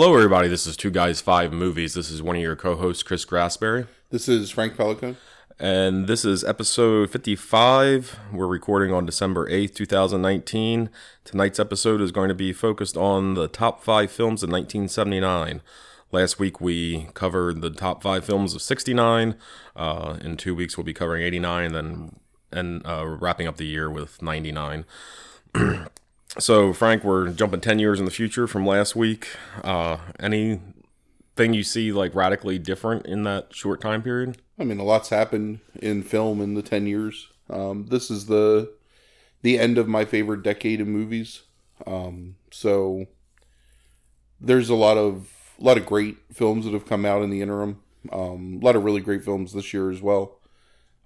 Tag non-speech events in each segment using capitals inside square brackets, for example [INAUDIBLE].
Hello, everybody. This is Two Guys Five Movies. This is one of your co-hosts, Chris Grassberry, This is Frank Pelican. and this is episode fifty-five. We're recording on December eighth, two thousand nineteen. Tonight's episode is going to be focused on the top five films of nineteen seventy-nine. Last week we covered the top five films of '69. Uh, in two weeks we'll be covering '89, then and uh, wrapping up the year with '99. [CLEARS THROAT] So, Frank, we're jumping 10 years in the future from last week. Uh, anything you see like radically different in that short time period? I mean, a lot's happened in film in the ten years. Um, this is the the end of my favorite decade of movies. Um, so there's a lot of a lot of great films that have come out in the interim. Um, a lot of really great films this year as well.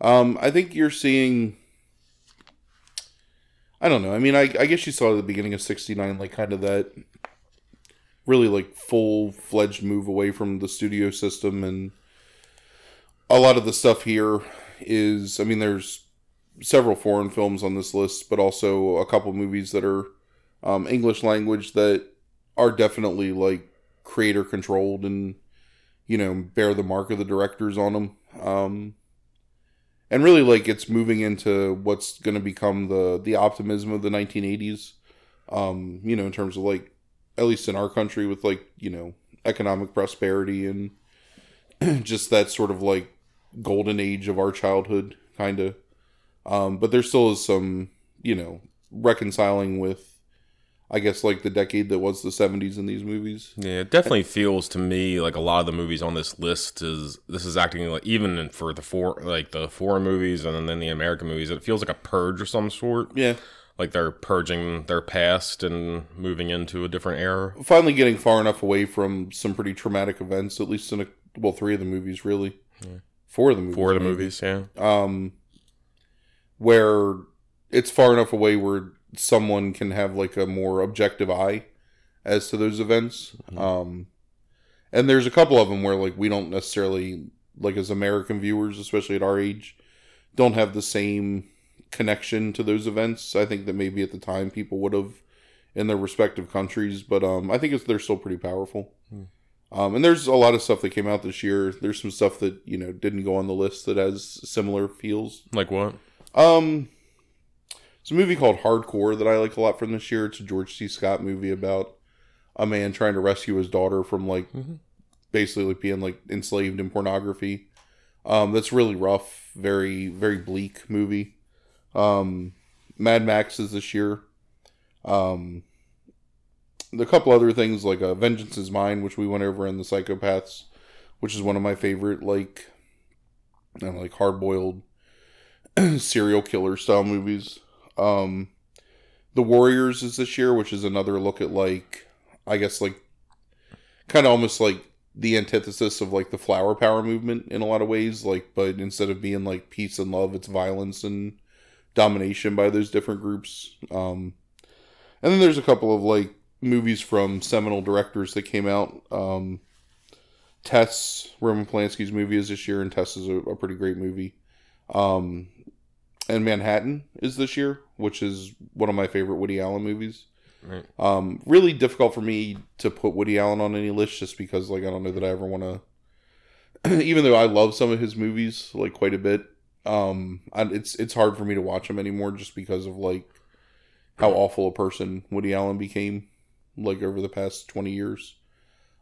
Um, I think you're seeing. I don't know. I mean, I, I guess you saw at the beginning of '69, like kind of that really like full fledged move away from the studio system and a lot of the stuff here is i mean there's several foreign films on this list but also a couple movies that are um, english language that are definitely like creator controlled and you know bear the mark of the directors on them um, and really like it's moving into what's going to become the the optimism of the 1980s um, you know in terms of like at least in our country with like you know economic prosperity and [CLEARS THROAT] just that sort of like golden age of our childhood kind of um but there still is some you know reconciling with i guess like the decade that was the 70s in these movies Yeah, it definitely feels to me like a lot of the movies on this list is this is acting like even for the four like the foreign movies and then the American movies, it feels like a purge of some sort. yeah Like they're purging their past and moving into a different era. finally getting far enough away from some pretty traumatic events at least in a well three of the movies really four of the movies For the maybe. movies, yeah. um where it's far enough away where someone can have like a more objective eye as to those events um and there's a couple of them where like we don't necessarily like as american viewers especially at our age don't have the same connection to those events i think that maybe at the time people would have in their respective countries but um i think it's they're still pretty powerful um, and there's a lot of stuff that came out this year. There's some stuff that you know didn't go on the list that has similar feels. Like what? Um, it's a movie called Hardcore that I like a lot from this year. It's a George C. Scott movie about a man trying to rescue his daughter from like Mhm. basically like being like enslaved in pornography. Um, that's really rough, very very bleak movie. Um, Mad Max is this year. Um, a couple other things like uh, Vengeance is Mine, which we went over in the Psychopaths, which is one of my favorite like, I know, like hard boiled [CLEARS THROAT] serial killer style movies. Um, the Warriors is this year, which is another look at like, I guess like, kind of almost like the antithesis of like the flower power movement in a lot of ways. Like, but instead of being like peace and love, it's violence and domination by those different groups. Um, and then there's a couple of like movies from seminal directors that came out. Um, Tess, Roman Polanski's movie is this year, and Tess is a, a pretty great movie. Um, and Manhattan is this year, which is one of my favorite Woody Allen movies. Right. Um, really difficult for me to put Woody Allen on any list just because, like, I don't know that I ever want [CLEARS THROAT] to. even though I love some of his movies, like quite a bit, um, I, it's it's hard for me to watch them anymore just because of like how awful a person Woody Allen became, like over the past twenty years.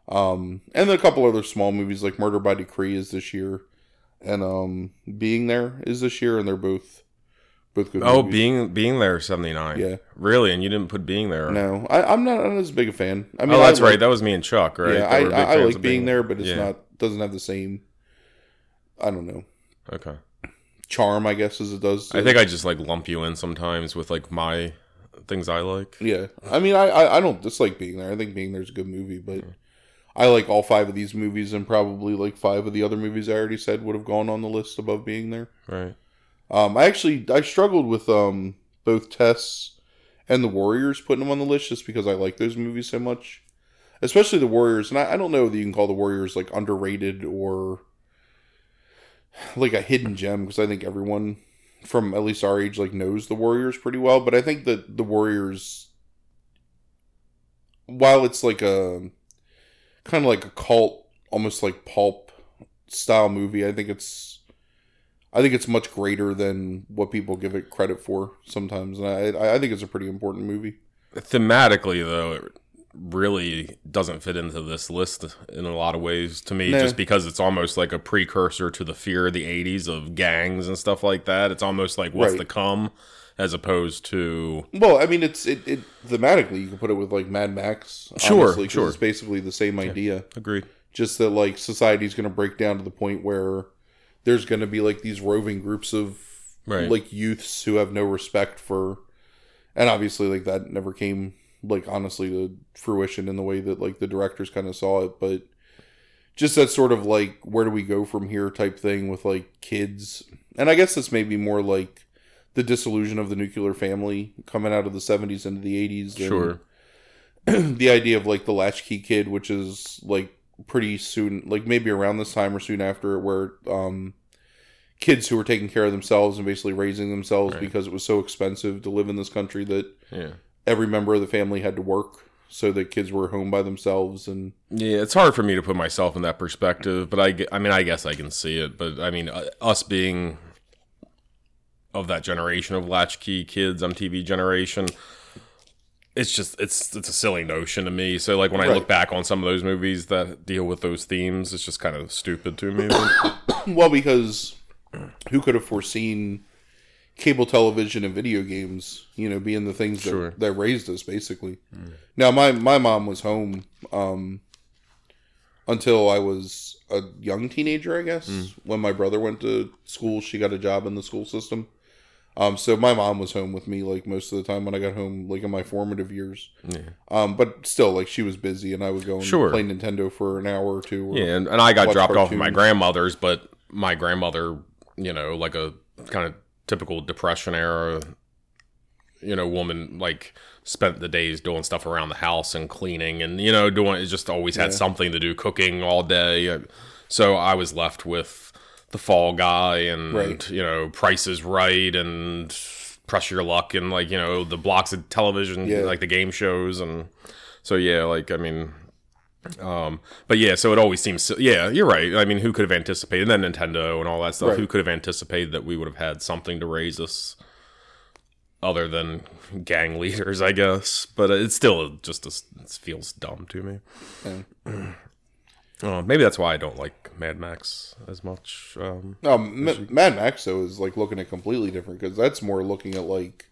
Um, and then a couple other small movies like Murder by Decree is this year, and um, Being There is this year, and they're both both good. Oh, movies. being being there seventy nine. Yeah. Really? And you didn't put being there. No, I, I'm not, I'm not as big a fan. I mean, oh, that's I like- right. That was me and Chuck, right? Yeah, I, I, I like of being there, but it's Yeah. not doesn't have the same. I don't know Okay. charm, I guess, as it does. I think I just like lump you in sometimes with like my things I like. Yeah, I mean, I, I I don't dislike being there. I think being there's a good movie, but I like all five of these movies, and probably like five of the other movies I already said would have gone on the list above being there. Right. Um, I actually I struggled with um both Tess and the Warriors putting them on the list just because I like those movies so much, especially the Warriors. And I, I don't know that you can call the Warriors like underrated or like a hidden gem because I think everyone from at least our age like knows the Warriors pretty well. But I think that the Warriors, while it's like a kind of like a cult, almost like pulp style movie. I think it's, I think it's much greater than what people give it credit for sometimes, and I I think it's a pretty important movie. Thematically, though, it really doesn't fit into this list in a lot of ways to me, Nah. just because it's almost like a precursor to the fear of the '80s of gangs and stuff like that. It's almost like what's Right. to come, as opposed to Well, I mean, it's it, it thematically you can put it with like Mad Max. Sure, honestly, sure. It's basically the same idea. agreed. just that like society's going to break down to the point where there's going to be like these roving groups of Right. like youths who have no respect for and obviously like that never came like honestly to fruition in the way that like the directors kind of saw it but just that sort of like where do we go from here type thing with like kids and i guess this may be more like the disillusion of the nuclear family coming out of the 70s into the 80s and Sure. [CLEARS THROAT] the idea of like the latchkey kid which is like pretty soon like maybe around this time or soon after where um kids who were taking care of themselves and basically raising themselves Right. because it was so expensive to live in this country that Yeah. every member of the family had to work so that kids were home by themselves and Yeah, it's hard for me to put myself in that perspective, but I, I mean, I guess I can see it. But I mean, uh, us being of that generation of latchkey kids, MTV generation, it's just it's it's a silly notion to me. So like when I Right. look back on some of those movies that deal with those themes, it's just kind of stupid to me. [COUGHS] well because who could have foreseen cable television and video games you know being the things that, Sure. that raised us basically now my my mom was home um until i was a young teenager i guess when my brother went to school she got a job in the school system um so my mom was home with me like most of the time when i got home like in my formative years yeah. um but still like she was busy and i would go and Sure. play nintendo for an hour or two or, Yeah, and, and I got dropped off at my grandmother's, but my grandmother, you know, like a kind of typical depression era, you know, woman, like spent the days doing stuff around the house and cleaning and you know doing it just always had Yeah. something to do, cooking all day. So I was left with the Fall Guy and Right. you know Price is Right and Press Your Luck and like you know the blocks of television, Yeah. like the game shows and so yeah, like I mean. Um, but yeah, so it always seems, yeah, you're right. I mean, who could have anticipated? And then Nintendo and all that stuff. Right. Who could have anticipated that we would have had something to raise us other than gang leaders, I guess. But it's still just, a, it feels dumb to me. Yeah. Uh, maybe that's why I don't like Mad Max as much. Um, No, M- Mad Max though is like looking at completely different because that's more looking at like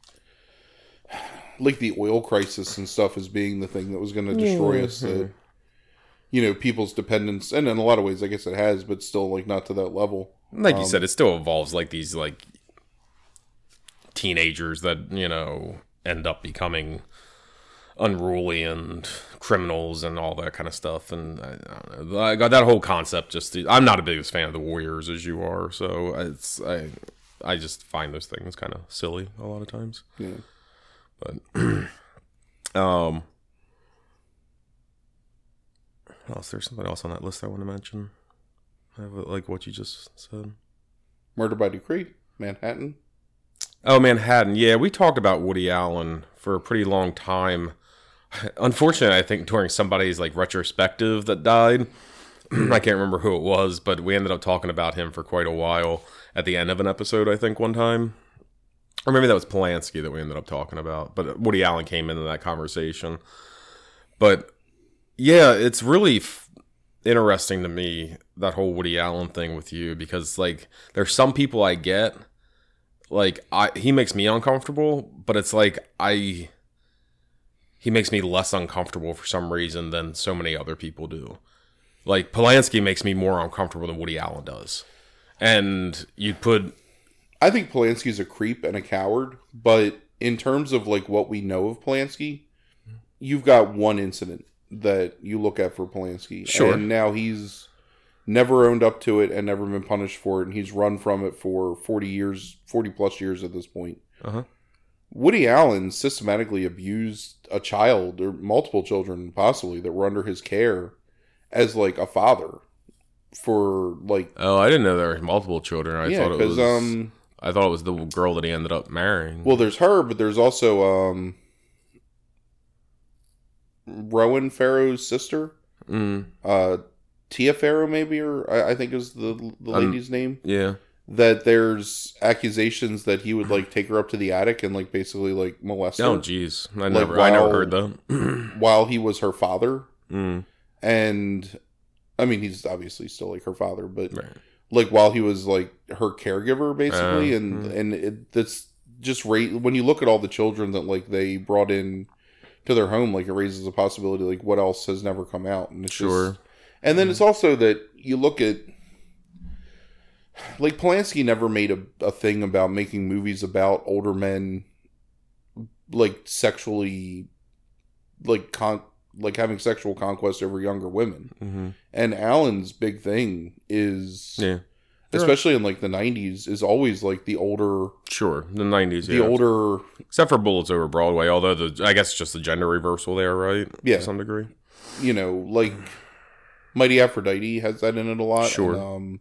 [SIGHS] like the oil crisis and stuff as being the thing that was going to destroy us. That, you know, people's dependence, and in a lot of ways, I guess it has, but still like not to that level. like Um, you said, it still involves like these like teenagers that you know end up becoming unruly and criminals and all that kind of stuff. And I, I don't know, I got that whole concept. Just I'm not a biggest fan of the Warriors as you are, so it's I I just find those things kind of silly a lot of times. Yeah. But [CLEARS THROAT] um. else? There's something else on that list I want to mention. I have, like what you just said. Murder by Decree, Manhattan. Oh, Manhattan. Yeah, we talked about Woody Allen for a pretty long time. [LAUGHS] Unfortunately, I think during somebody's like retrospective that died, [CLEARS THROAT] I can't remember who it was, but we ended up talking about him for quite a while at the end of an episode, I think, one time. Or maybe that was Polanski that we ended up talking about, but Woody Allen came into that conversation. But yeah, it's really f- interesting to me that whole Woody Allen thing with you because like there's some people I get like I he makes me uncomfortable, but it's like I he makes me less uncomfortable for some reason than so many other people do. Like Polanski makes me more uncomfortable than Woody Allen does. And you'd put I think Polanski's a creep and a coward, but in terms of like what we know of Polanski, you've got one incident that you look at for Polanski. Sure. And now he's never owned up to it and never been punished for it, and he's run from it for 40 years, 40 plus years at this point. Uh-huh. Woody Allen systematically abused a child or multiple children, possibly, that were under his care as like a father for like oh, I didn't know there were multiple children. I yeah thought it was um I thought it was the girl that he ended up marrying. Well, there's her, but there's also um Ronan Farrow's sister. Mm, uh, Tia Farrow, maybe, or I, I think is the the Um, lady's name. yeah. That there's accusations that he would like take her up to the attic and like basically like molest Oh, her jeez. I never, I never heard that. [CLEARS THROAT] while he was her father. mm, And I mean, he's obviously still like her father, but right. like while he was like her caregiver basically, Uh, and mm. and it, that's just rate when you look at all the children that like they brought in to their home, like it raises a possibility like what else has never come out, and it's Sure. Just, and then it's also that you look at like Polanski never made a, a thing about making movies about older men like sexually like con like having sexual conquest over younger women. hmm And Allen's big thing is Yeah. especially in like the 90s is always like the older Sure. The 90s, the yeah. older Except for Bullets Over Broadway, although the I guess just the gender reversal there, right? Yeah. To some degree. you know like Mighty Aphrodite has that in it a lot Sure. and, um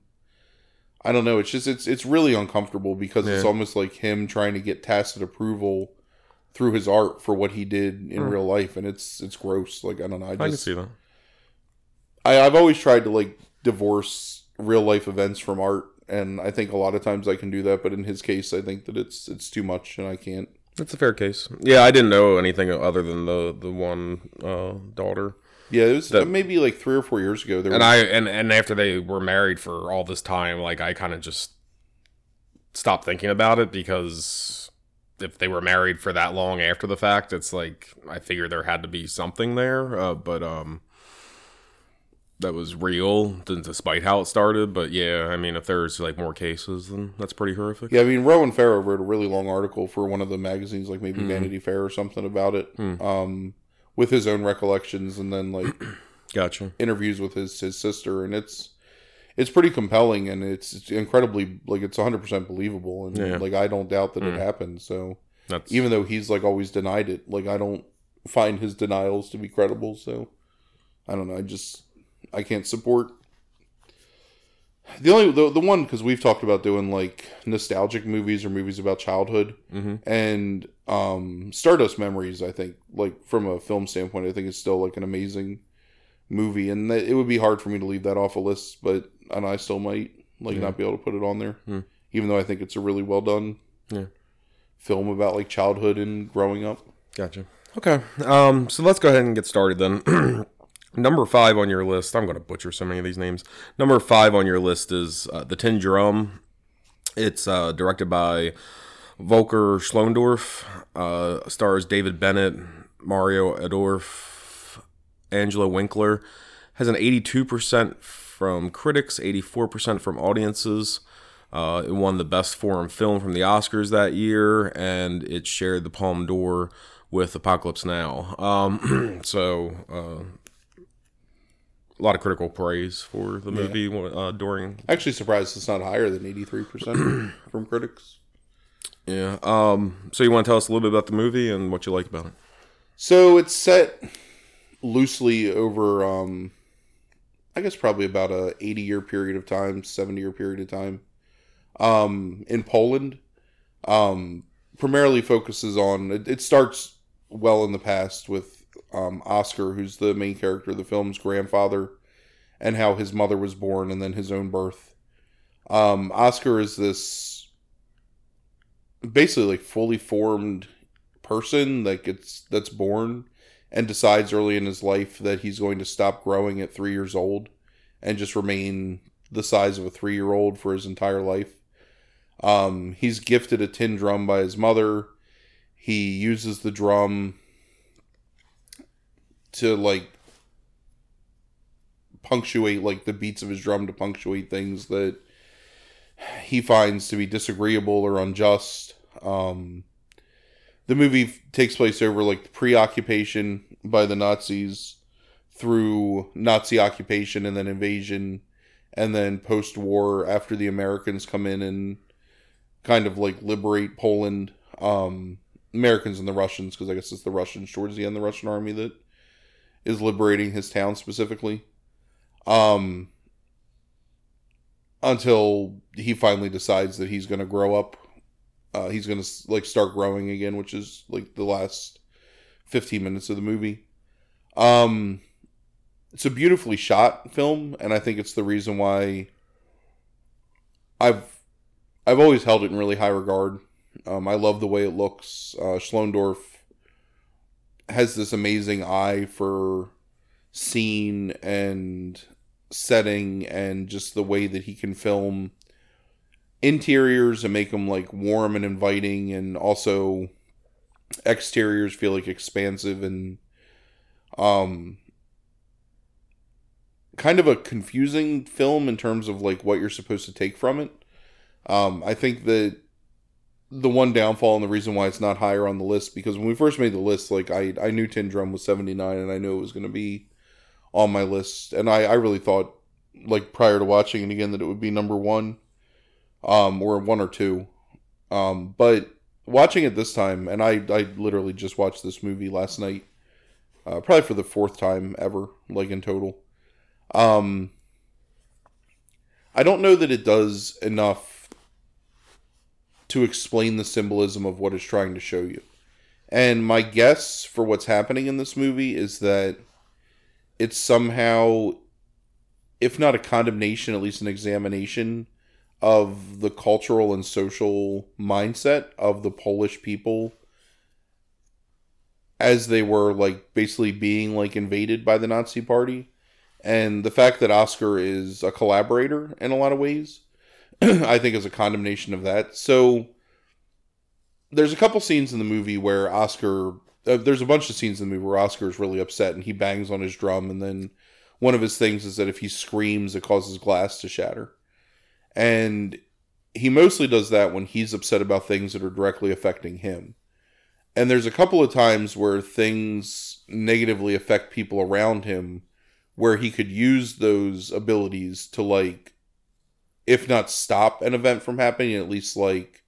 I don't know it's just it's it's really uncomfortable because it's almost like him trying to get tacit approval through his art for what he did in Hmm. real life and it's it's gross like I don't know I I, just can see that. I, I've always tried to like divorce real life events from art, and I think a lot of times I can do that. But in his case, I think that it's it's too much, and I can't. That's a fair case. Yeah, I didn't know anything other than the the one uh, daughter. Yeah, it was That- maybe like three or four years ago. There And was, I and and after they were married for all this time, like I kind of just stopped thinking about it because if they were married for that long after the fact, it's like I figured there had to be something there. Uh, but um, that was real, despite how it started. But yeah, I mean, if there's like more cases, then that's pretty horrific. yeah, I mean, Ronan Farrow wrote a really long article for one of the magazines, like maybe Mhm. Vanity Fair or something about it, Hmm. um, with his own recollections, and then like [CLEARS THROAT] Gotcha. interviews with his his sister, and it's it's pretty compelling, and it's, it's incredibly like it's 100 percent believable, and Yeah. like I don't doubt that it Hmm. happened. So. That's even though he's like always denied it like i don't find his denials to be credible so i don't know i just i can't support the only the, the one because we've talked about doing like nostalgic movies or movies about childhood hmm and um stardust memories i think like from a film standpoint i think it's still like an amazing movie and that, it would be hard for me to leave that off a list but and i still might like Yeah. not be able to put it on there Hmm. even though i think it's a really well done Yeah. film about like childhood and growing up Gotcha. Okay. Um, so let's go ahead and get started then. [CLEARS THROAT] Number five on your list. I'm going to butcher so many of these names. Number five on your list is uh, the Tin Drum. It's uh, directed by Volker Schlöndorff. Uh, stars David Bennent, Mario Adorf, Angela Winkler. Has an 82% from critics, 84% from audiences. Uh, it won the Best Foreign Film from the Oscars that year, and it shared the Palme d'Or with Apocalypse Now. Um, [CLEARS THROAT] so, uh, a lot of critical praise for the movie uh, during. Actually, surprised it's not higher than eighty three percent [CLEARS THROAT] from critics. Yeah. Um, so, you want to tell us a little bit about the movie and what you like about it? So it's set loosely over, um, I guess, probably about a eighty year period of time, seventy year period of time, um, in Poland. Um, primarily focuses on it, it starts well in the past with um, Oscar, who's the main character of the film's grandfather, and how his mother was born and then his own birth. Um, Oscar is this basically like fully formed person that gets that's born and decides early in his life that he's going to stop growing at three years old and just remain the size of a three year old for his entire life. Um, he's gifted a tin drum by his mother. He uses the drum to like punctuate like the beats of his drum to punctuate things that he finds to be disagreeable or unjust. Um, the movie takes place over like the pre-occupation by the Nazis through Nazi occupation and then invasion and then post-war after the Americans come in and kind of like liberate Poland um Americans and the Russians because I guess it's the Russians towards the end the Russian army that is liberating his town specifically um until he finally decides that he's going to grow up uh, he's gonna like start growing again, which is like the last fifteen minutes of the movie. Um, it's a beautifully shot film, and I think it's the reason why I've I've always held it in really high regard. Um, I love the way it looks. Uh, Schlöndorff has this amazing eye for scene and setting, and just the way that he can film interiors and make them like warm and inviting, and also exteriors feel like expansive and um kind of a confusing film in terms of like what you're supposed to take from it. Um, I think that the one downfall and the reason why it's not higher on the list because when we first made the list, like I I knew Tin Drum was 79 and I knew it was going to be on my list, and I I really thought like prior to watching it again that it would be number one, um, or one or two, um, but watching it this time, and I I literally just watched this movie last night, uh, probably for the fourth time ever, like in total. Um, I don't know that it does enough to explain the symbolism of what it's trying to show you. And my guess for what's happening in this movie is that it's somehow, if not a condemnation, at least an examination of the cultural and social mindset of the Polish people as they were like basically being like invaded by the Nazi party and the fact that Oscar is a collaborator in a lot of ways, [CLEARS THROAT] I think is a condemnation of that. So there's a couple scenes in the movie where Oscar, uh, there's a bunch of scenes in the movie where Oscar is really upset and he bangs on his drum, and then one of his things is that if he screams, it causes glass to shatter, and he mostly does that when he's upset about things that are directly affecting him. And there's a couple of times where things negatively affect people around him where he could use those abilities to like if not stop an event from happening at least like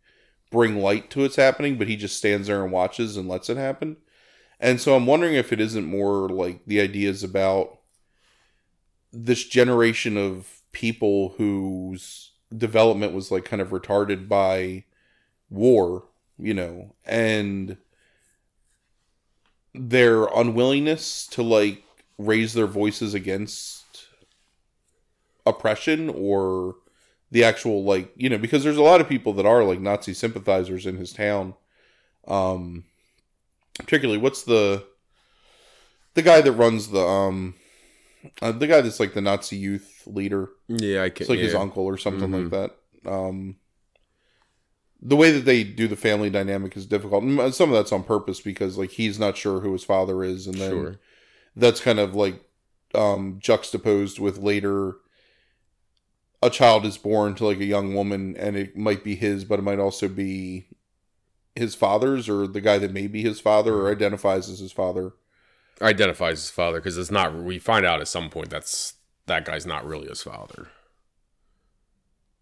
bring light to its happening but he just stands there and watches and lets it happen. And so i'm wondering if it isn't more like the ideas about this generation of people whose development was like kind of retarded by war you know and their unwillingness to like raise their voices against oppression or the actual like you know because there's a lot of people that are like Nazi sympathizers in his town. Um, particularly, what's the the guy that runs the um uh, the guy that's like the Nazi youth leader? Yeah, I can. It's like yeah. his uncle or something Mhm. like that. Um, the way that they do the family dynamic is difficult. And some of that's on purpose because like he's not sure who his father is, and then Sure. that's kind of like um juxtaposed with later a child is born to like a young woman and it might be his but it might also be his father's or the guy that may be his father or identifies as his father Identifies his father because it's not. We find out at some point that's that guy's not really his father.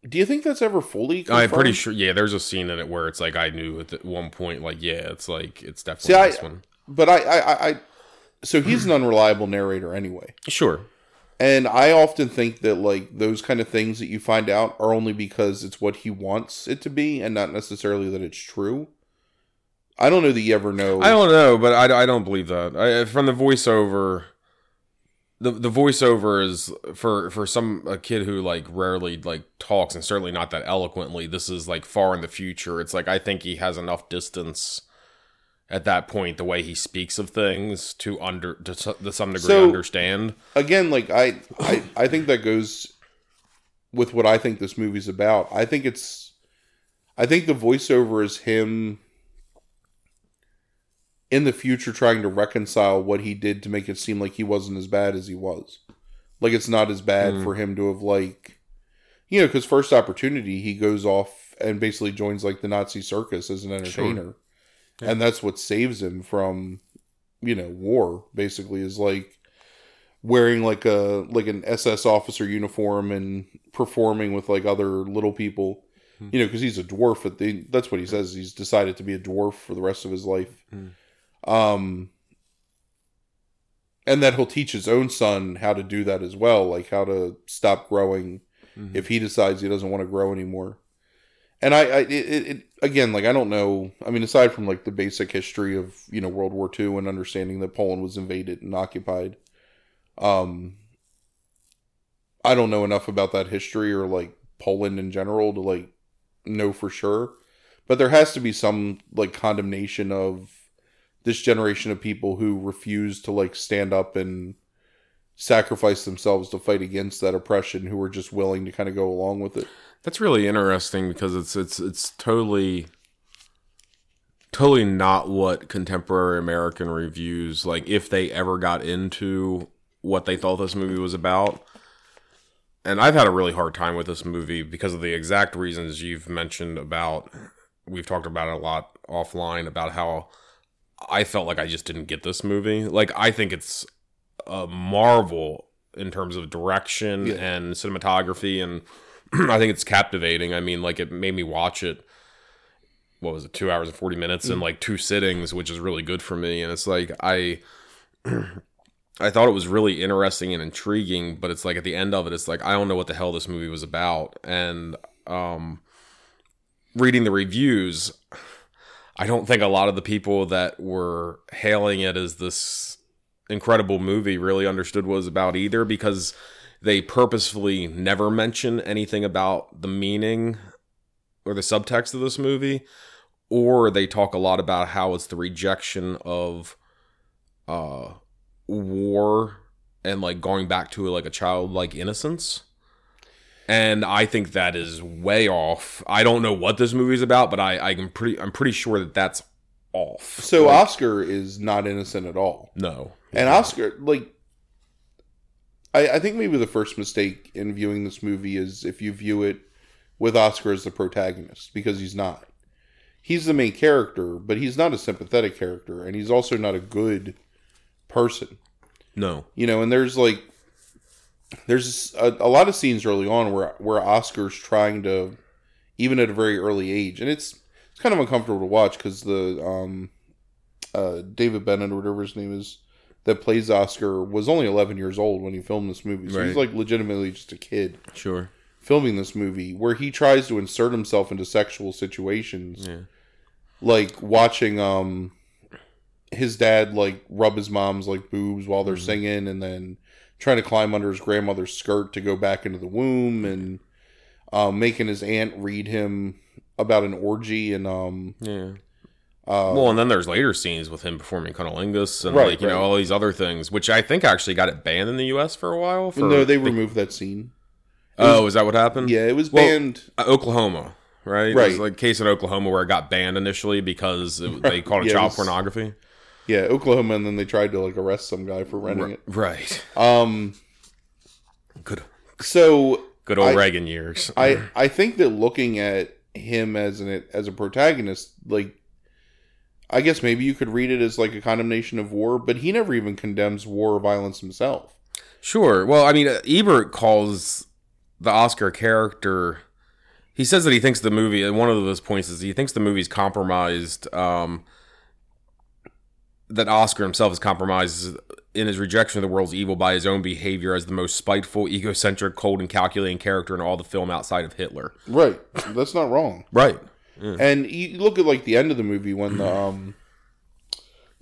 do you think that's ever fully I'm pretty sure. Yeah, there's a scene in it where it's like I knew at one point, like yeah, it's like it's definitely See, I- this one. but I, I i I so he's an unreliable narrator anyway Sure. And i often think that like those kind of things that you find out are only because it's what he wants it to be and not necessarily that it's true i don't know that you ever know I don't know, but I, I don't believe that. I, from the voiceover, the the voiceover is for for some a kid who like rarely like talks and certainly not that eloquently. This is like far in the future. It's like I think he has enough distance at that point, the way he speaks of things to under to, to some degree So- understand. again like I, I i think that goes with what i think this movie's about i think it's i think the voiceover is him in the future trying to reconcile what he did to make it seem like he wasn't as bad as he was like it's not as bad Mm. for him to have like you know because first opportunity he goes off and basically joins like the nazi circus as an entertainer Yeah. and that's what saves him from you know war basically is like wearing like a like an ss officer uniform and performing with like other little people Hmm. you know because he's a dwarf at the that's what he says he's decided to be a dwarf for the rest of his life Hmm. um and that he'll teach his own son how to do that as well like how to stop growing Mhm. if he decides he doesn't want to grow anymore and i, I it, it, again like i don't know i mean aside from like the basic history of you know world war ii and understanding that poland was invaded and occupied Um, I don't know enough about that history or like Poland in general to like know for sure, but there has to be some like condemnation of this generation of people who refuse to like stand up and sacrifice themselves to fight against that oppression who are just willing to kind of go along with it. That's really interesting because it's it's it's totally totally not what contemporary American reviews like if they ever got into what they thought this movie was about. And I've had a really hard time with this movie because of the exact reasons you've mentioned about we've talked about it a lot offline about how I felt like I just didn't get this movie. Like I think it's a marvel in terms of direction Yeah. and cinematography and [CLEARS THROAT] I think it's captivating. I mean, like it made me watch it. What was it? Two hours and forty minutes in like two sittings, which is really good for me. And it's like I, [CLEARS THROAT] I thought it was really interesting and intriguing, but it's like at the end of it, it's like I don't know what the hell this movie was about. And um, reading the reviews, I don't think a lot of the people that were hailing it as this incredible movie really understood what it was about either because they purposefully never mention anything about the meaning or the subtext of this movie or they talk a lot about how it's the rejection of uh war and like going back to like a childlike innocence. And i think that is way off. I don't know what this movie's about but i i'm pretty i'm pretty sure that that's off. So Like, Oscar is not innocent at all. no. And Oscar, like, I, I think maybe the first mistake in viewing this movie is if you view it with Oscar as the protagonist, because he's not. He's the main character, but he's not a sympathetic character, and he's also not a good person. no You know, and there's like, there's a, a lot of scenes early on where where Oscar's trying to, even at a very early age, and it's it's kind of uncomfortable to watch because the um, uh, David Bennent or whatever his name is that plays Oscar was only 11 years old when he filmed this movie, so he's like legitimately just a kid sure. filming this movie where he tries to insert himself into sexual situations. Yeah. Like watching um his dad like rub his mom's like boobs while they're Mhm. singing and then trying to climb under his grandmother's skirt to go back into the womb and um making his aunt read him about an orgy and um yeah uh well, and then there's later scenes with him performing cunnilingus and Right, like you know all these other things, which I think actually got it banned in the U.S. for a while. For no they removed that scene oh, is that what happened? yeah it was Well, banned Uh, Oklahoma, right? Right. There's like a case in Oklahoma where it got banned initially because it, [LAUGHS] they called it Yeah, it child was- pornography. yeah oklahoma and then they tried to like arrest some guy for renting it Right. um Good. so Good old I- Reagan years. I I think that looking at him as an as a protagonist, like I guess maybe you could read it as like a condemnation of war, but he never even condemns war or violence himself. Sure. Well, I mean, uh, Ebert calls the Oscar character. He says that he thinks the movie. And one of those points is he thinks the movie's compromised. Um, that Oscar himself is compromised in his rejection of the world's evil by his own behavior as the most spiteful, egocentric, cold, and calculating character in all the film outside of Hitler. Right. That's not wrong. Right. And you look at like the end of the movie when the [CLEARS THROAT] um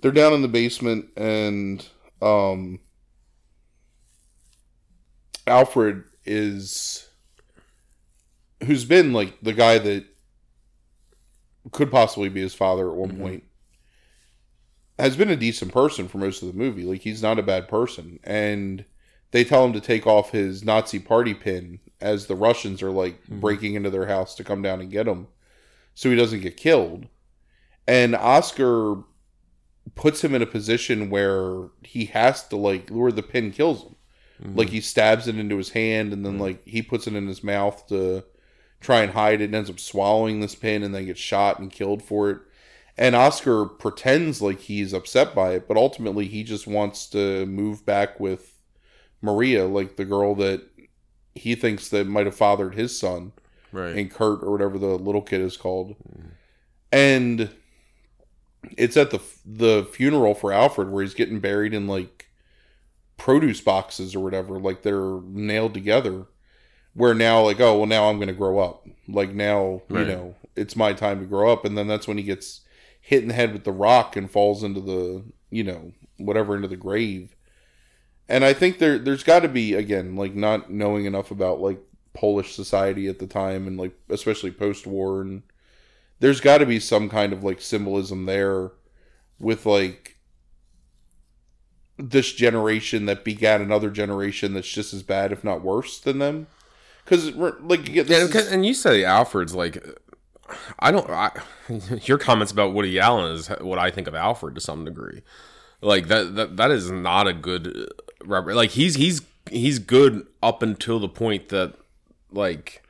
they're down in the basement and um Alfred is who's been like the guy that could possibly be his father at one Mhm. point has been a decent person for most of the movie. Like he's not a bad person and they tell him to take off his Nazi party pin as the Russians are like Mhm. breaking into their house to come down and get him so he doesn't get killed. And Oscar puts him in a position where he has to like where the pin kills him. Like he stabs it into his hand and then Mhm. like he puts it in his mouth to try and hide it and ends up swallowing this pin and then gets shot and killed for it. And Oscar pretends like he's upset by it, but ultimately he just wants to move back with Maria, like the girl that he thinks that might have fathered his son right. and Kurt or whatever the little kid is called. Mm. And it's at the the funeral for Alfred where he's getting buried in like produce boxes or whatever, like they're nailed together. Where now, like, oh well, now I'm going to grow up. Like now, you know, it's my time to grow up. And then that's when he gets hit in the head with the rock and falls into the, you know, whatever into the grave. and I think there there's got to be again like not knowing enough about like Polish society at the time and like especially post war and there's got to be some kind of like symbolism there with like this generation that begat another generation that's just as bad if not worse than them. Because like yeah, yeah is, and you say Alfred's like I don't I, [LAUGHS] your comments about Woody Allen is what I think of Alfred to some degree. Like that that that is not a good like he's he's he's good up until the point that like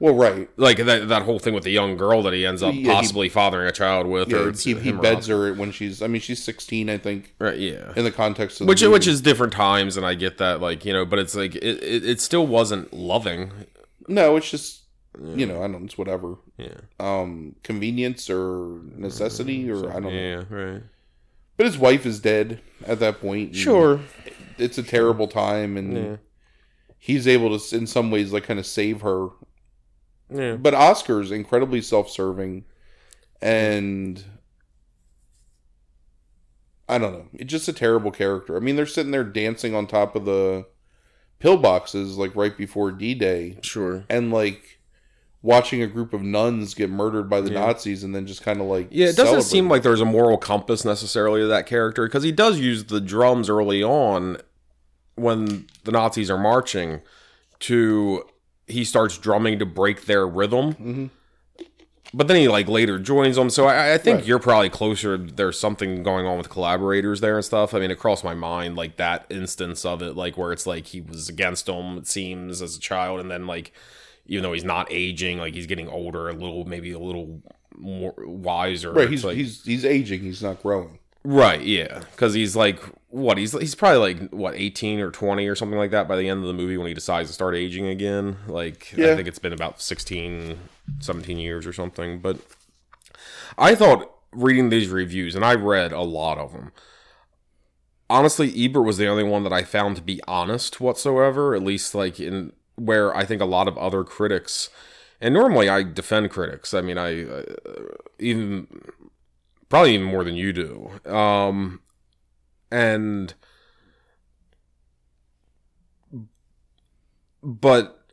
well, right, like that that whole thing with the young girl that he ends up yeah, possibly he, fathering a child with, yeah, or he, he beds her when she's. I mean, she's sixteen, I think. Right. Yeah. In the context of which which is different times, and I get that, like you know, but it's like it it, it still wasn't loving. No, it's just yeah. you know, I don't. know, It's whatever. Yeah. Um, convenience or necessity, or I don't yeah, know. Yeah. Right. But his wife is dead at that point. Sure. It's a terrible time, and he's able to, in some ways, like kind of save her yeah. But Oscar's incredibly self-serving, and I don't know. It's just a terrible character. I mean, they're sitting there dancing on top of the pillboxes like right before D-Day. Sure. And like watching a group of nuns get murdered by the yeah. Nazis and then just kind of like Yeah, it doesn't celebrate. seem like there's a moral compass necessarily to that character because he does use the drums early on when the Nazis are marching to he starts drumming to break their rhythm. Mm-hmm. But then he like later joins them, so I, I think right. you're probably closer. There's something going on with collaborators there and stuff. I mean, it crossed my mind like that instance of it, like where it's like he was against them. It seems as a child, and then like even though he's not aging, like he's getting older, a little maybe a little more wiser. Right, he's like, he's he's aging. He's not growing. Right, yeah, because he's like what he's he's probably like what eighteen or twenty or something like that by the end of the movie when he decides to start aging again. Like yeah. I think it's been about 16, 17 years or something. But I thought reading these reviews, and I read a lot of them. Honestly, Ebert was the only one that I found to be honest whatsoever. At least like in where I think a lot of other critics. And normally I defend critics. I mean, I uh, even probably even more than you do. Um, and but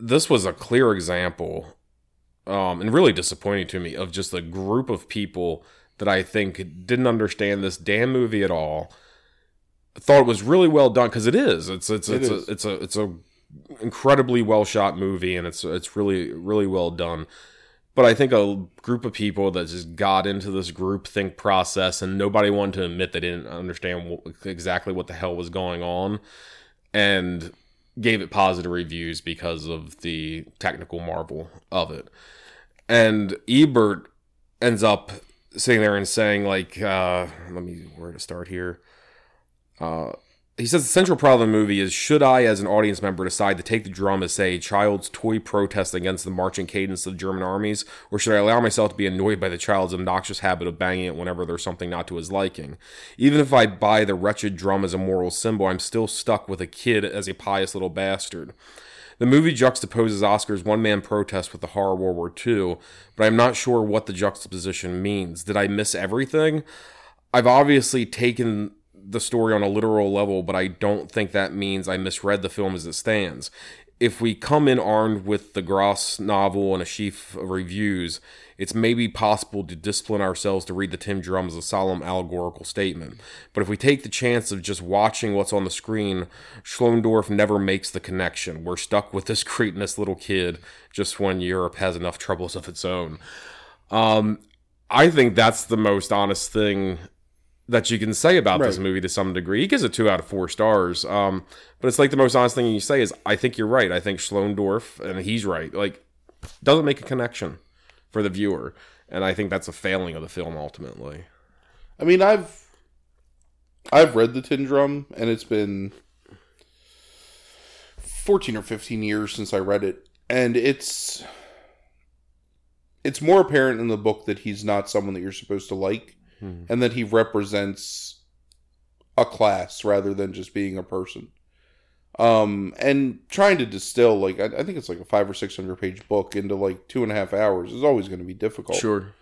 this was a clear example, um, and really disappointing to me of just a group of people that I think didn't understand this damn movie at all. Thought it was really well done because it is. It's it's it it's is. a it's a it's a incredibly well shot movie, and it's it's really really well done but I think a group of people that just got into this group think process and nobody wanted to admit they didn't understand what, exactly what the hell was going on and gave it positive reviews because of the technical marvel of it. And Ebert ends up sitting there and saying like uh, let me where to start here. Uh, he says the central problem of the movie is should I, as an audience member, decide to take the drum as, say, a child's toy protest against the marching cadence of the German armies, or should I allow myself to be annoyed by the child's obnoxious habit of banging it whenever there's something not to his liking? Even if I buy the wretched drum as a moral symbol, I'm still stuck with a kid as a pious little bastard. The movie juxtaposes Oscar's one man protest with the horror of World War II, but I'm not sure what the juxtaposition means. Did I miss everything? I've obviously taken the story on a literal level, but I don't think that means I misread the film as it stands. If we come in armed with the Grass novel and a sheaf of reviews, it's maybe possible to discipline ourselves to read the Tin Drum as a solemn allegorical statement. But if we take the chance of just watching what's on the screen, Schlöndorff never makes the connection. We're stuck with this [LAUGHS] cretinous little kid just when Europe has enough troubles of its own. Um, I think that's the most honest thing that you can say about right. this movie to some degree. He gives it two out of four stars. Um, but it's like the most honest thing you say is, I think you're right. I think Schlöndorff and he's right, like, doesn't make a connection for the viewer. And I think that's a failing of the film ultimately. I mean, I've I've read the Tin Drum, and it's been fourteen or fifteen years since I read it, and it's it's more apparent in the book that he's not someone that you're supposed to like hmm. and that he represents a class rather than just being a person. Um, and trying to distill like I, I think it's like a five or six hundred page book into like two and a half hours is always going to be difficult. Sure.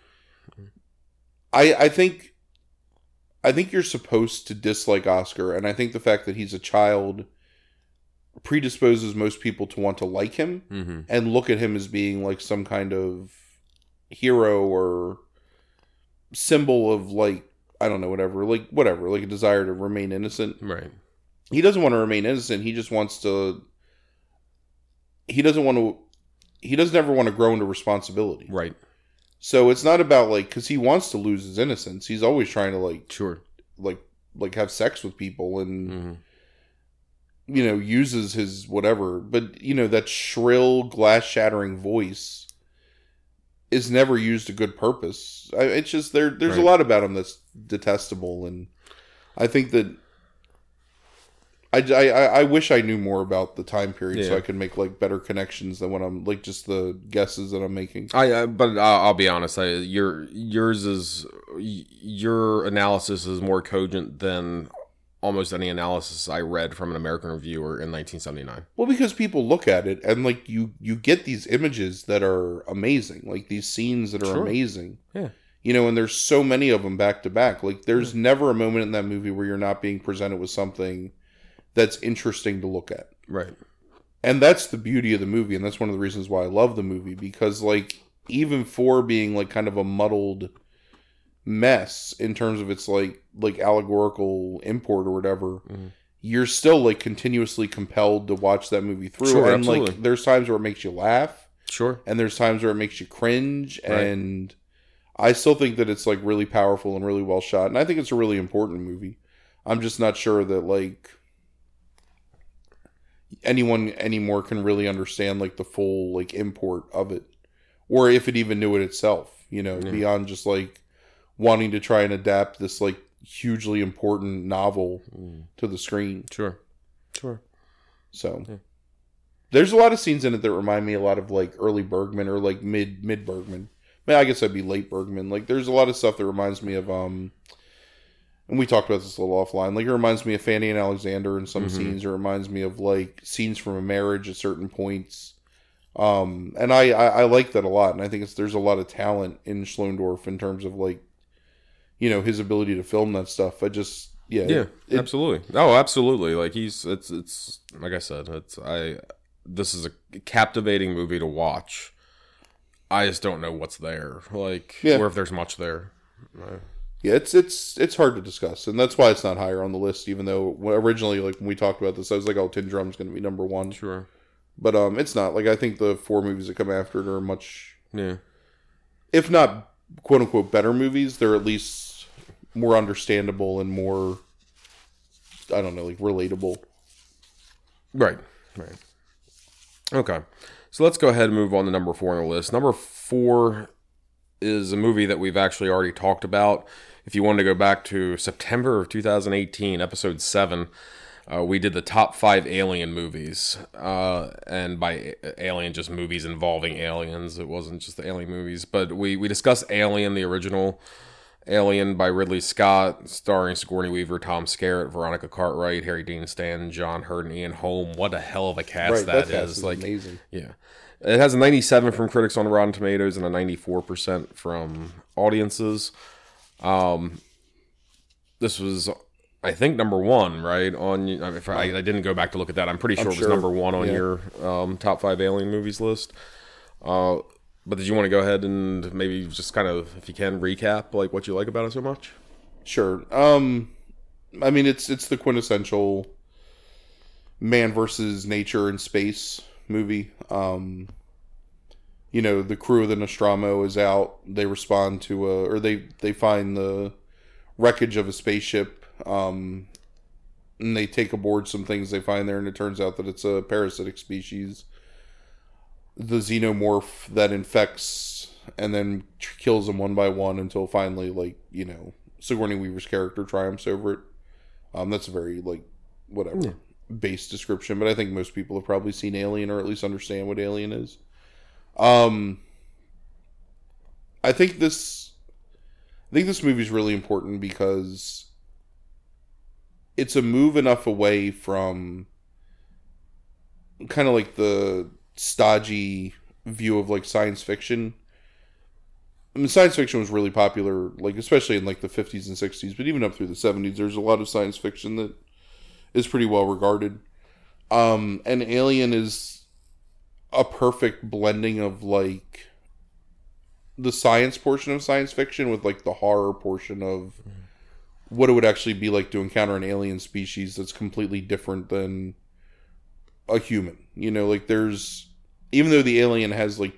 I I think I think you're supposed to dislike Oscar, and I think the fact that he's a child predisposes most people to want to like him Mm-hmm. and look at him as being like some kind of hero or symbol of like I don't know whatever like whatever like a desire to remain innocent. Right. He doesn't want to remain innocent. He just wants to. He doesn't want to. He doesn't ever want to grow into responsibility. Right. So it's not about like because he wants to lose his innocence. He's always trying to like Sure. like like have sex with people and hmm you know uses his whatever. But you know that shrill glass shattering voice is never used to good purpose. I, it's just there. There's a lot about him that's detestable, and I think that. I, I, I wish I knew more about the time period so I could make like better connections than what I'm like just the guesses that I'm making. I, uh, but I'll, I'll be honest. I, your yours is your analysis is more cogent than almost any analysis I read from an American reviewer in 1979. Well, because people look at it and like you you get these images that are amazing, like these scenes that are Sure. amazing. Yeah. You know, and there's so many of them back to back. Like there's never a moment in that movie where you're not being presented with something that's interesting to look at. Right. And that's the beauty of the movie and that's one of the reasons why I love the movie because like even for being like kind of a muddled mess in terms of its like like allegorical import or whatever Mhm. you're still like continuously compelled to watch that movie through Sure, and like there's times where it makes you laugh Sure. and there's times where it makes you cringe Right. and i still think that it's like really powerful and really well shot and i think it's a really important movie i'm just not sure that like anyone anymore can really understand like the full like import of it or if it even knew it itself you know Yeah. beyond just like wanting to try and adapt this like hugely important novel Mm, to the screen Sure. Sure. so Yeah. there's a lot of scenes in it that remind me a lot of like early Bergman or like mid mid Bergman. I, mean, I guess that'd be late Bergman. Like there's a lot of stuff that reminds me of um and we talked about this a little offline. Like it reminds me of Fanny and Alexander in some Mhm. scenes. It reminds me of like scenes from a marriage at certain points. Um and I, I I like that a lot and I think it's there's a lot of talent in Schlöndorff in terms of like you know his ability to film that stuff. I just yeah Yeah, it- absolutely. Oh, absolutely. Like he's it's it's like I said, it's I this is a captivating movie to watch. I just don't know what's there. Like Yeah. or if there's much there. Uh, Yeah, it's it's it's hard to discuss, and that's why it's not higher on the list. Even though originally, like when we talked about this, I was like, "Oh, Tin Drum's going to be number one," sure. but um, it's not. Like I think the four movies that come after it are much, Yeah. if not quote unquote better movies, they're at least more understandable and more, I don't know, like relatable. Right. Right. Okay. So let's go ahead and move on to number four on the list. Number four is a movie that we've actually already talked about. If you wanted to go back to September of 2018, episode seven, uh, we did the top five alien movies. Uh, and by alien, just movies involving aliens. It wasn't just the alien movies. But we, we discussed Alien, the original Alien by Ridley Scott, starring Sigourney Weaver, Tom Skerritt, Veronica Cartwright, Harry Dean Stanton, John Hurt, and Ian Holm. What a hell of a cast right, that cast is! Like, amazing. yeah, it has a 97 from critics on Rotten Tomatoes and a 94 percent from audiences. Um, this was, I think, number one, right? On if I, I didn't go back to look at that, I'm pretty sure it was sure. number one on Yeah. your um, top five alien movies list. Uh, but did you want to go ahead and maybe just kind of, if you can, recap like what you like about it so much? Sure. Um, I mean, it's it's the quintessential man versus nature and space movie. Um, you know, the crew of the Nostromo is out. They respond to a, or they they find the wreckage of a spaceship. Um, and they take aboard some things they find there, and it turns out that it's a parasitic species, the xenomorph that infects and then kills them one by one until finally, like you know, Sigourney Weaver's character triumphs over it. Um, that's a very like whatever Yeah. base description, but I think most people have probably seen Alien or at least understand what Alien is. Um, I think this, I think this movie is really important because it's a move enough away from kind of like the stodgy view of like science fiction I mean, science fiction was really popular, like especially in like the fifties and sixties, but even up through the seventies, there's a lot of science fiction that is pretty well regarded. Um, and Alien is a perfect blending of like the science portion of science fiction with like the horror portion of what it would actually be like to encounter an alien species that's completely different than a human. You know, like there's even though the alien has like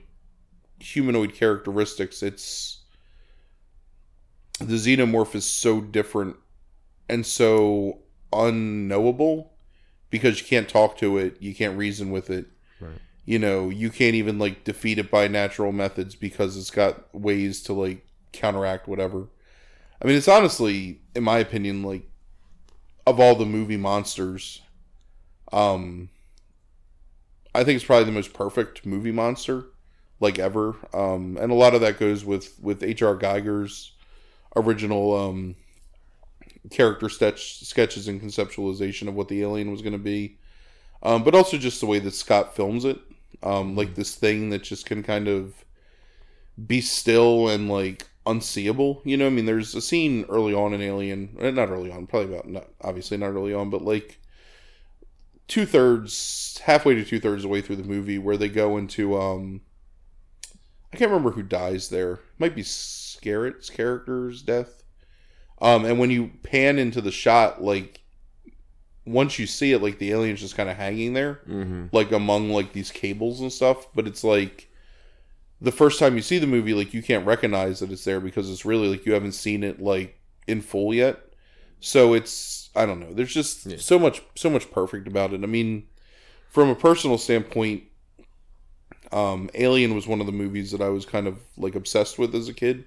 humanoid characteristics, it's the xenomorph is so different and so unknowable because you can't talk to it, you can't reason with it. Right. You know, you can't even like defeat it by natural methods because it's got ways to like counteract whatever. I mean, it's honestly, in my opinion, like of all the movie monsters, um, I think it's probably the most perfect movie monster like ever. Um, and a lot of that goes with with H.R. Giger's original um character sketch sketches and conceptualization of what the alien was going to be. Um, but also just the way that Scott films it, um, like this thing that just can kind of be still and like unseeable. You know, I mean, there's a scene early on in Alien, eh, not early on, probably about not obviously not early on, but like two thirds, halfway to two thirds of the way through the movie, where they go into um, I can't remember who dies there. It might be Skerritt's character's death. Um, and when you pan into the shot, like once you see it, like the alien's just kind of hanging there, Mm-hmm. like among like these cables and stuff. But it's like the first time you see the movie, like you can't recognize that it's there because it's really like you haven't seen it like in full yet. So it's I don't know. There's just Yeah. so much so much perfect about it. I mean, from a personal standpoint, um, Alien was one of the movies that I was kind of like obsessed with as a kid.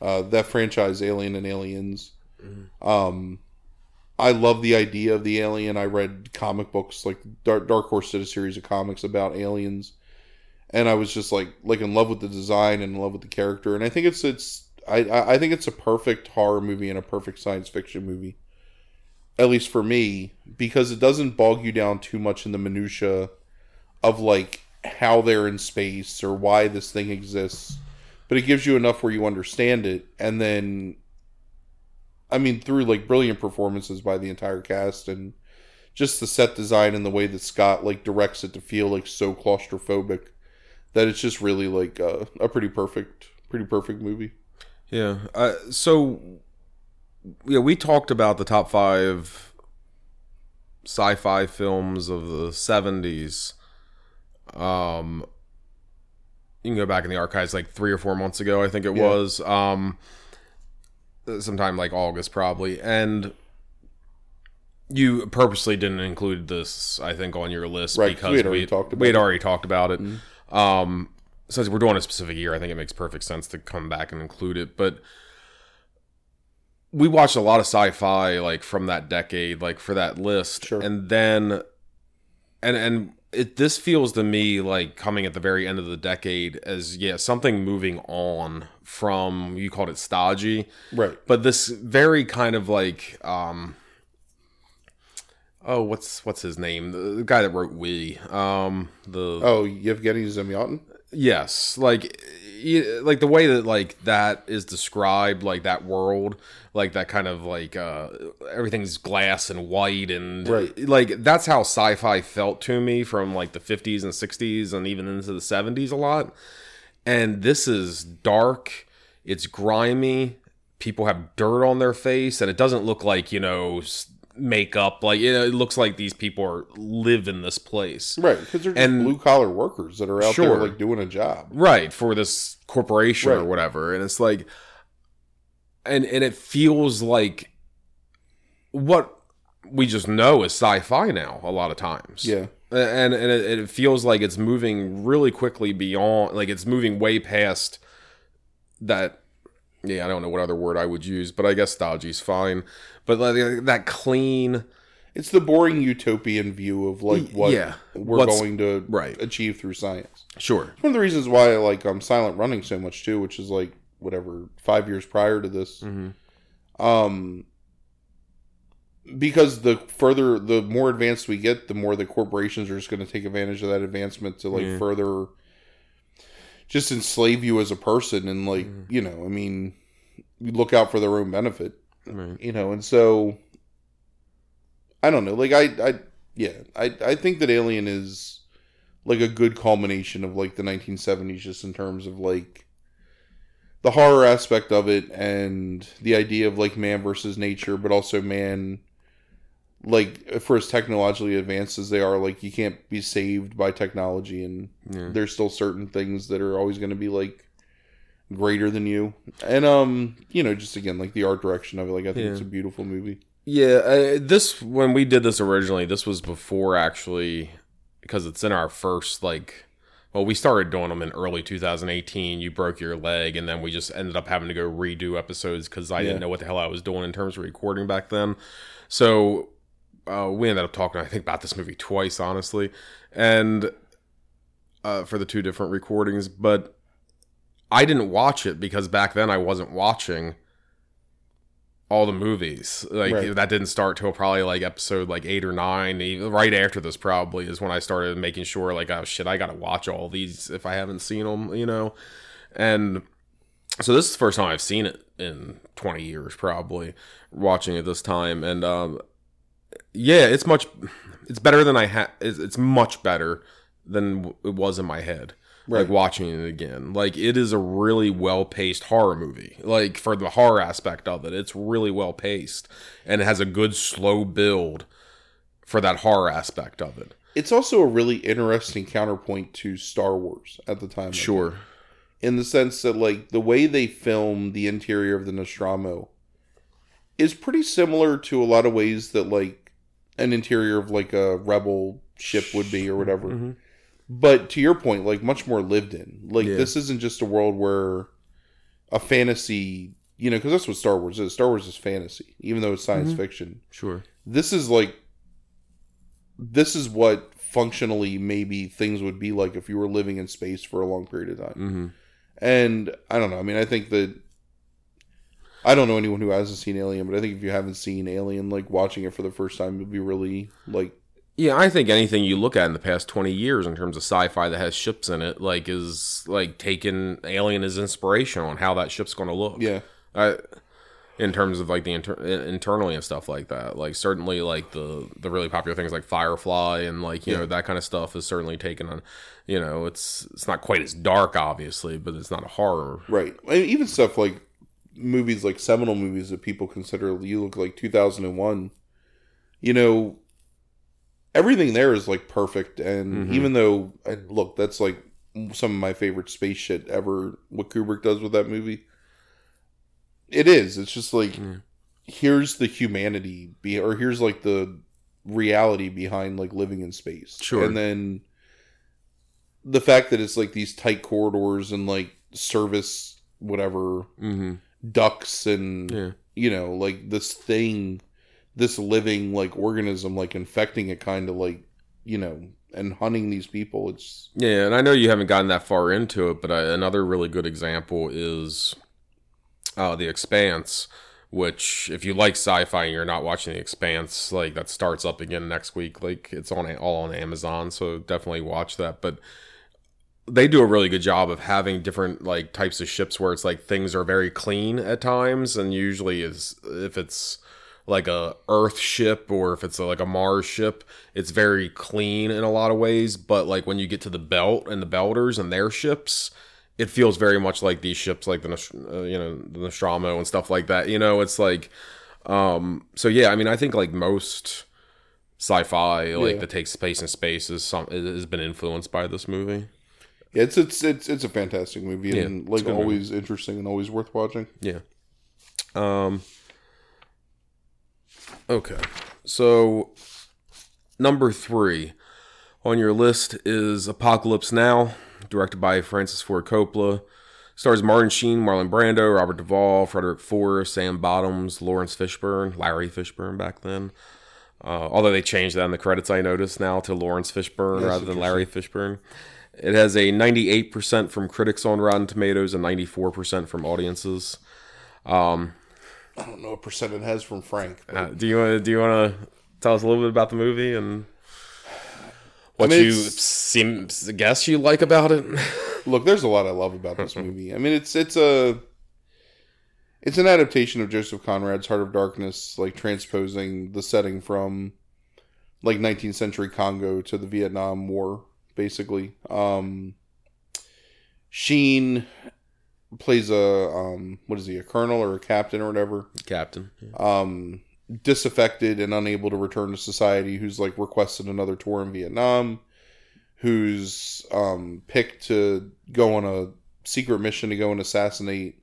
Uh, that franchise, Alien and Aliens. Um, I love the idea of the alien. I read comic books like Dark, Dark Horse did a series of comics about aliens, and I was just like like in love with the design and in love with the character. And I think it's it's I I think it's a perfect horror movie and a perfect science fiction movie, at least for me, because it doesn't bog you down too much in the minutia of like how they're in space or why this thing exists, but it gives you enough where you understand it, and then I mean, through like brilliant performances by the entire cast and just the set design and the way that Scott like directs it to feel like so claustrophobic that it's just really like uh, a pretty perfect, pretty perfect movie. Yeah. Uh, so, yeah, we talked about the top five sci-fi films of the '70s. Um, you can go back in the archives like three or four months ago, I think it Yeah. was. Um, sometime like August, probably, and. You purposely didn't include this, I think, on your list Right, 'cause because we had already talked about we had it. already talked about it. Um, since we're doing a specific year, I think it makes perfect sense to come back and include it. But we watched a lot of sci-fi like from that decade, like for that list, Sure. and then and and it this feels to me like coming at the very end of the decade as yeah something moving on from you called it stodgy, Right. but this very kind of like um oh what's what's his name the, the guy that wrote we um the Oh, Yevgeny Zamyatin. Yes, like like the way that like that is described, like that world, like that kind of like uh everything's glass and white and Right. like that's how sci-fi felt to me from like the 50s and 60s and even into the 70s a lot. And this is dark, it's grimy, people have dirt on their face and it doesn't look like, you know, makeup like you know, it looks like these people are live in this place. Right, because they're just blue collar workers that are out Sure. there like doing a job. right for this corporation or whatever and it's like and and it feels like what we just know is sci-fi now a lot of times Yeah, and and it, it feels like it's moving really quickly beyond like it's moving way past that yeah i don't know what other word i would use but i guess stodgy's fine but like that clean it's the boring utopian view of like what Yeah. we're going to right. achieve through science. sure it's One of the reasons why I like um Silent Running so much too, which is like whatever five years prior to this. mm-hmm. Um, because the further, the more advanced we get, the more the corporations are just going to take advantage of that advancement to like Yeah. further, just enslave you as a person and like mm. you know i mean look out for their own benefit Right. you know and so i don't know like i i yeah i i think that alien is like a good culmination of like the 1970s just in terms of like the horror aspect of it and the idea of like man versus nature but also man like for as technologically advanced as they are like you can't be saved by technology and Yeah. there's still certain things that are always going to be like greater than you and um you know just again like the art direction of it like i think Yeah. it's a beautiful movie Yeah, uh, this when we did this originally, this was before actually because it's in our first like. Well, we started doing them in early 2018. You broke your leg, and then we just ended up having to go redo episodes because I Yeah. didn't know what the hell I was doing in terms of recording back then. So uh, we ended up talking, I think, about this movie twice, honestly, and uh, for the two different recordings. But I didn't watch it because back then I wasn't watching all the movies. Like Right. that didn't start till probably like episode like eight or nine. Even- Right after this, probably is when I started making sure like, oh shit, I gotta watch all these if I haven't seen them, you know. And so this is the first time I've seen it in twenty years, probably watching it this time. And um, yeah, it's much, it's better than I had. It's, it's much better than it was in my head like watching it again. Like it is a really well paced horror movie. Like for the horror aspect of it, it's really well paced and it has a good slow build for that horror aspect of it. it's also a really interesting counterpoint to star wars at the time Sure. in the sense that like the way they film the interior of the Nostromo is pretty similar to a lot of ways that like an interior of like a rebel ship would be or whatever. Mhm. But to your point, like much more lived in. Like Yeah. this isn't just a world where a fantasy, you know, because that's what Star Wars is. Star Wars is fantasy, even though it's science Mhm. fiction. Sure. This is like this is what functionally maybe things would be like if you were living in space for a long period of time. hmm And I don't know. I mean, I think that I don't know anyone who hasn't seen Alien, but I think if you haven't seen Alien, like watching it for the first time, you'll be really like, Yeah, I think anything you look at in the past 20 years in terms of sci-fi that has ships in it like is like taking Alien as inspiration on how that ship's going to look. yeah, I, in terms of like the inter- internally and stuff like that. Like certainly like the the really popular things like Firefly and like you know that kind of stuff is certainly taken on. You know, it's it's not quite as dark, obviously, but it's not a horror. right. I mean, even stuff like movies like seminal movies that people consider you look like 2001. You know, everything there is like perfect, and Mhm. even though and look, that's like some of my favorite space shit ever. What Kubrick does with that movie, it is. It's just like. Yeah. here's the humanity be or here's like the reality behind like living in space Sure. and then the fact that it's like these tight corridors and like service whatever Mm-hmm. Ducks and Yeah. you know like this thing this living like organism like infecting it kind of like you know and hunting these people it's Yeah, and I know you haven't gotten that far into it, but uh, another really good example is uh, The Expanse, which, if you like sci-fi and you're not watching The Expanse, like that starts up again next week. Like it's on all on Amazon, so definitely watch that. But they do a really good job of having different like types of ships where it's like things are very clean at times, and usually is if it's like a Earth ship or if it's a, like a Mars ship, it's very clean in a lot of ways. But like when you get to the Belt and the Belters and their ships, it feels very much like these ships, like the uh, you know the Nostromo and stuff like that. You know, it's like um. So yeah, I mean, I think like most sci-fi like Yeah. that takes place in space is some has been influenced by this movie. Yeah, it's it's it's it's a fantastic movie Yeah, and like a good movie. always interesting and always worth watching Yeah. Um. Okay. So, number three on your list is Apocalypse Now, directed by Francis Ford Coppola. Stars Martin Sheen, Marlon Brando, Robert Duvall, Frederick Forrest, Sam Bottoms, Laurence Fishburne, Larry Fishburne back then. Uh, although they changed that in the credits, I noticed now to Laurence Fishburne That's rather than Larry Fishburne. It has a 98% from critics on Rotten Tomatoes and 94% from audiences. Um, I don't know what percent it has from Frank. uh, do you want to do you want to tell us a little bit about the movie and what mean, you seem guess you like about it? [LAUGHS] Look, there's a lot I love about this movie. I mean, it's it's a it's an adaptation of Joseph Conrad's Heart of Darkness, like transposing the setting from like 19th century Congo to the Vietnam War, basically. Um, Sheen plays a um, what is he, a colonel or a captain or whatever? Captain. um, disaffected and unable to return to society, who's like requested another tour in Vietnam, who's um, picked to go on a secret mission to go and assassinate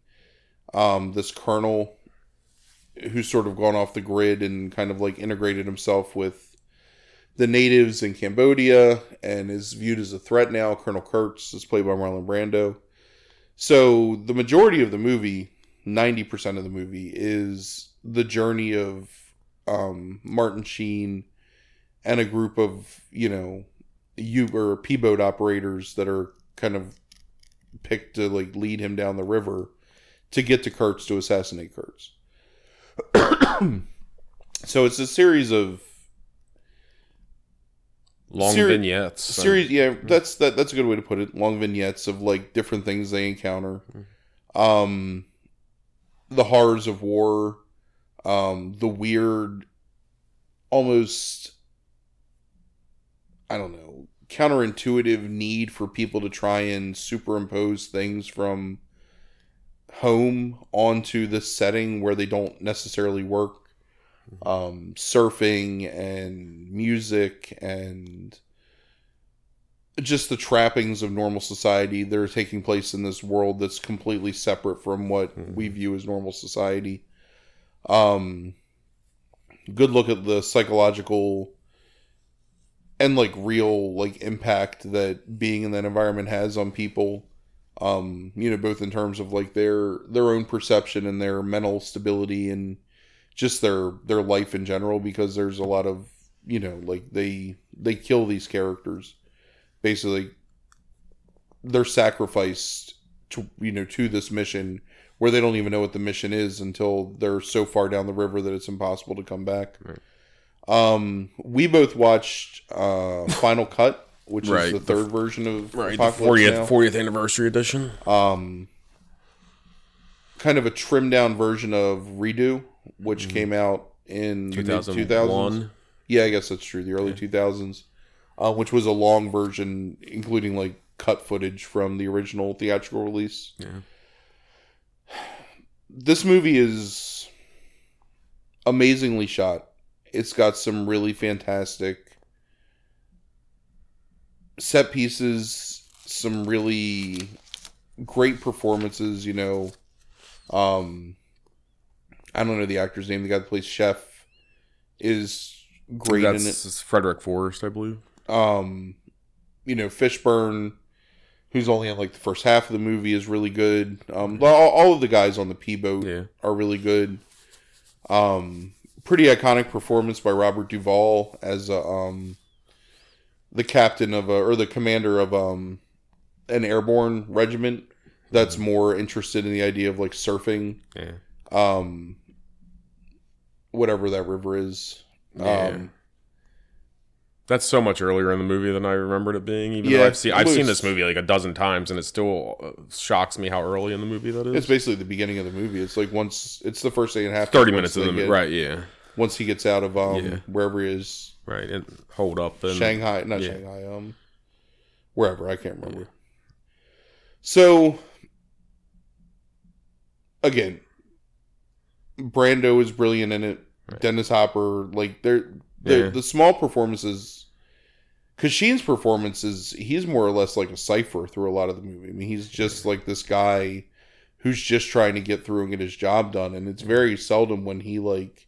um, this colonel who's sort of gone off the grid and kind of like integrated himself with the natives in Cambodia and is viewed as a threat now. Colonel Kurtz is played by Marlon Brando. So the majority of the movie, 90% of the movie, is the journey of um, Martin Sheen and a group of, you know, U or P boat operators that are kind of picked to like lead him down the river to get to Kurtz to assassinate Kurtz. [CLEARS THROAT] so it's a series of Long Seri- vignettes. series yeah that's that that's a good way to put it. Long vignettes of like different things they encounter. Um the horrors of war um the weird almost i don't know counterintuitive need for people to try and superimpose things from home onto this setting where they don't necessarily work um, surfing and music and just the trappings of normal society that are taking place in this world that's completely separate from what Mhm. we view as normal society. Um, good look at the psychological and like real like impact that being in that environment has on people. Um, you know, both in terms of like their their own perception and their mental stability and just their their life in general because there's a lot of you know like they they kill these characters basically they're sacrificed to you know to this mission where they don't even know what the mission is until they're so far down the river that it's impossible to come back Right. um we both watched uh final cut which Right. is the third version of Right, the 40th, Now 40th anniversary edition. um kind of a trimmed down version of Redux which came out in the mid 2000s 2001. yeah i guess that's true the early 2000s uh, which was a long version including like cut footage from the original theatrical release. Yeah. [SIGHS] this movie is amazingly shot. It's got some really fantastic set pieces some really great performances you know um i don't know the actor's name. The guy that plays chef is great in it. That's Frederick Forrest, I believe. um you know fishburne who's only in like the first half of the movie is really good. Um all, all of the guys on the p boat Yeah. are really good. Um pretty iconic performance by robert duvall as a, um the captain of a or the commander of um an airborne regiment that's more interested in the idea of like surfing. Yeah. um whatever that river is Yeah. um That's so much earlier in the movie than I remembered it being. Even Yeah, though I've seen I've seen this movie like a dozen times, and it still uh, shocks me how early in the movie that is. It's basically the beginning of the movie. It's like once it's the first thing and a half. Thirty minutes of the movie, right? Yeah, Once he gets out of um Yeah. wherever he is, right. And hold up and Shanghai, not yeah. Shanghai, um, wherever I can't remember. So, again, Brando is brilliant in it. Right. Dennis Hopper, like they're, they're Yeah. the small performances. Sheen's performance is he's more or less like a cipher through a lot of the movie. I mean, he's just like this guy who's just trying to get through and get his job done, and it's very seldom when he like.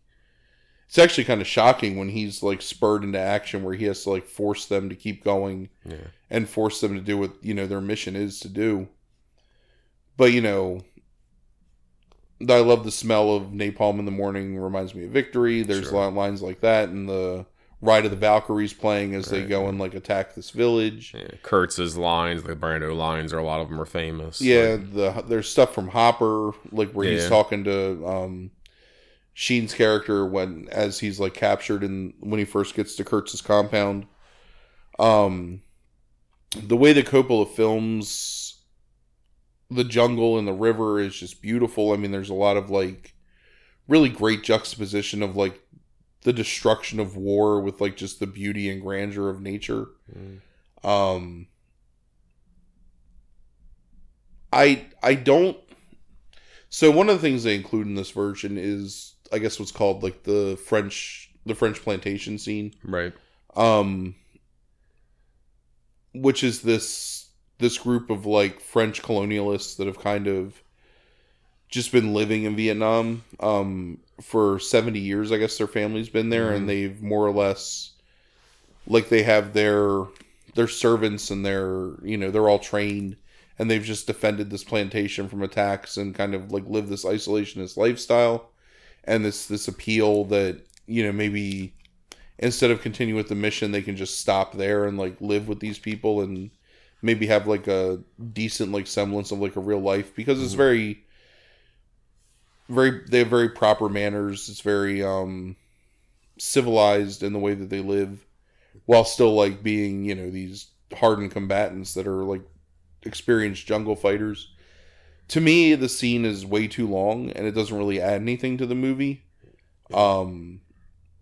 It's actually kind of shocking when he's like spurred into action, where he has to like force them to keep going yeah, and force them to do what you know their mission is to do. But you know, I love the smell of napalm in the morning. Reminds me of Victory. There's Sure. li- lines like that, and the Ride of the Valkyries playing as they go and like attack this village. yeah. Kurtz's lines, the Brando lines, are a lot of them are famous. Yeah, Like, the there's stuff from Hopper, like where he's talking to um, Sheen's character when as he's like captured and when he first gets to Kurtz's compound. Um, the way that Coppola films the jungle and the river is just beautiful. I mean, there's a lot of like really great juxtaposition of like the destruction of war with like just the beauty and grandeur of nature. Um I I don't so one of the things they include in this version is I guess what's called like the French the French plantation scene. Right. Um which is this this group of like French colonialists that have kind of just been living in Vietnam um for 70 years I guess their family's been there Mhm. and they've more or less like they have their their servants and their you know they're all trained and they've just defended this plantation from attacks and kind of like live this isolationist lifestyle and this this appeal that you know maybe instead of continuing with the mission they can just stop there and like live with these people and maybe have like a decent like semblance of like a real life because it's very very they have very proper manners. It's very um civilized in the way that they live while still like being you know these hardened combatants that are like experienced jungle fighters. To me the scene is way too long and it doesn't really add anything to the movie. Um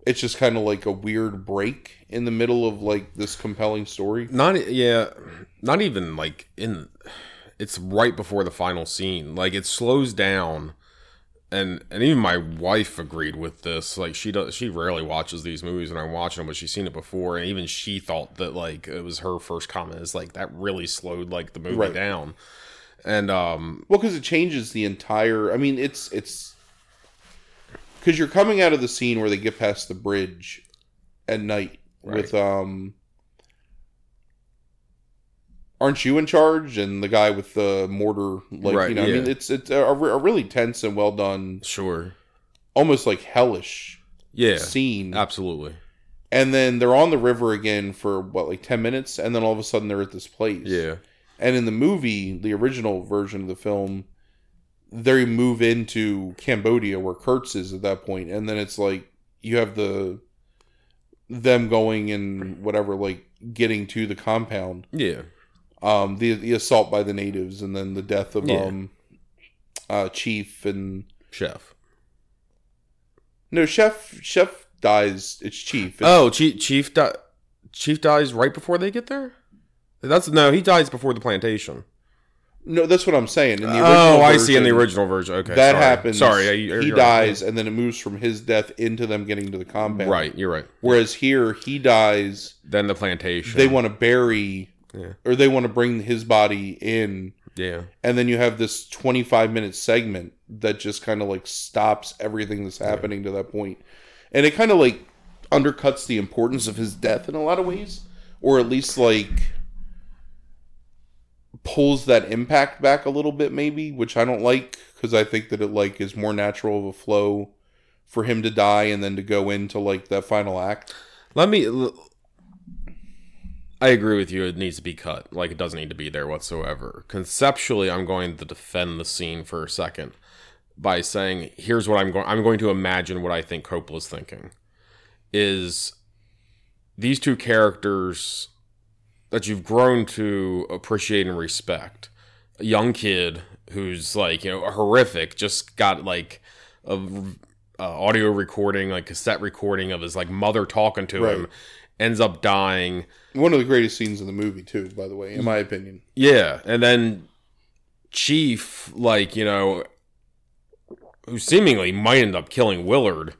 it's just kind of like a weird break in the middle of like this compelling story Not yeah, not even like in. It's right before the final scene. Like it slows down, and and even my wife agreed with this. Like she does, she rarely watches these movies, and I'm watching them, but she's seen it before, and even she thought that like it was her first comment. Is like that really slowed like the movie Right. down, and um Well, because it changes the entire. I mean, it's it's because you're coming out of the scene where they get past the bridge at night with um. Aren't you in charge? And the guy with the mortar, like Right, you know, I mean, it's it's a, a really tense and well done, sure, almost like hellish yeah, scene. absolutely, And then they're on the river again for what, like ten minutes, and then all of a sudden they're at this place. yeah, And in the movie, the original version of the film, they move into Cambodia where Kurtz is at that point, and then it's like you have the them going and whatever, like getting to the compound, yeah, um, the the assault by the natives, and then the death of Yeah. um, uh, Chief and chef. no Chef Chef dies. It's Chief. It's, Oh, Chief Chief di- Chief dies right before they get there. That's no, he dies before the plantation. No, that's what I'm saying. In the oh, original Oh, I see. In the original version, okay, that sorry. happens. Sorry, I- he dies, and then it moves from his death into them getting to the compound. Right, you're right. Whereas here, he dies. Then the plantation. They want to bury, Yeah. or they want to bring his body in, yeah, and then you have this 25 minute segment that just kind of like stops everything that's happening to that point, and it kind of like undercuts the importance of his death in a lot of ways, or at least like pulls that impact back a little bit, maybe, which I don't like because I think that it like is more natural of a flow for him to die and then to go into like that final act. Let me. I agree with you. It needs to be cut. Like it doesn't need to be there whatsoever. Conceptually, I'm going to defend the scene for a second by saying, "Here's what I'm going. I'm going to imagine what I think Coppola's thinking is these two characters that you've grown to appreciate and respect. A young kid who's like you know horrific, just got like a uh, audio recording, like cassette recording of his like mother talking to him, ends up dying. One of the greatest scenes in the movie, too, by the way, in my opinion. Yeah, and then Chief, like you know, who seemingly might end up killing Willard,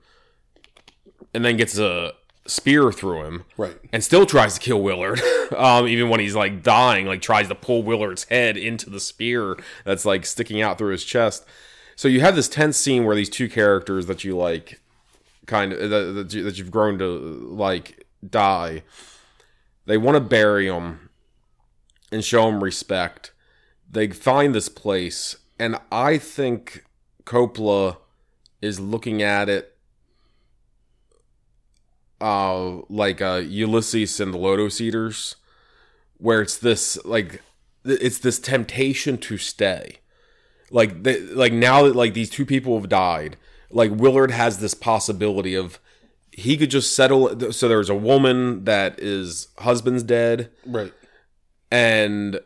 and then gets a spear through him, Right. and still tries to kill Willard, [LAUGHS] um, even when he's like dying, like tries to pull Willard's head into the spear that's like sticking out through his chest. So you have this tense scene where these two characters that you like, kind of that, that, you, that you've grown to like, die. They want to bury him and show him respect. They find this place, and I think Coppola is looking at it uh like uh Ulysses and the Lotus Eaters where it's this like it's this temptation to stay like they, like now that like these two people have died like Willard has this possibility of he could just settle so there's a woman that is husband's dead Right. and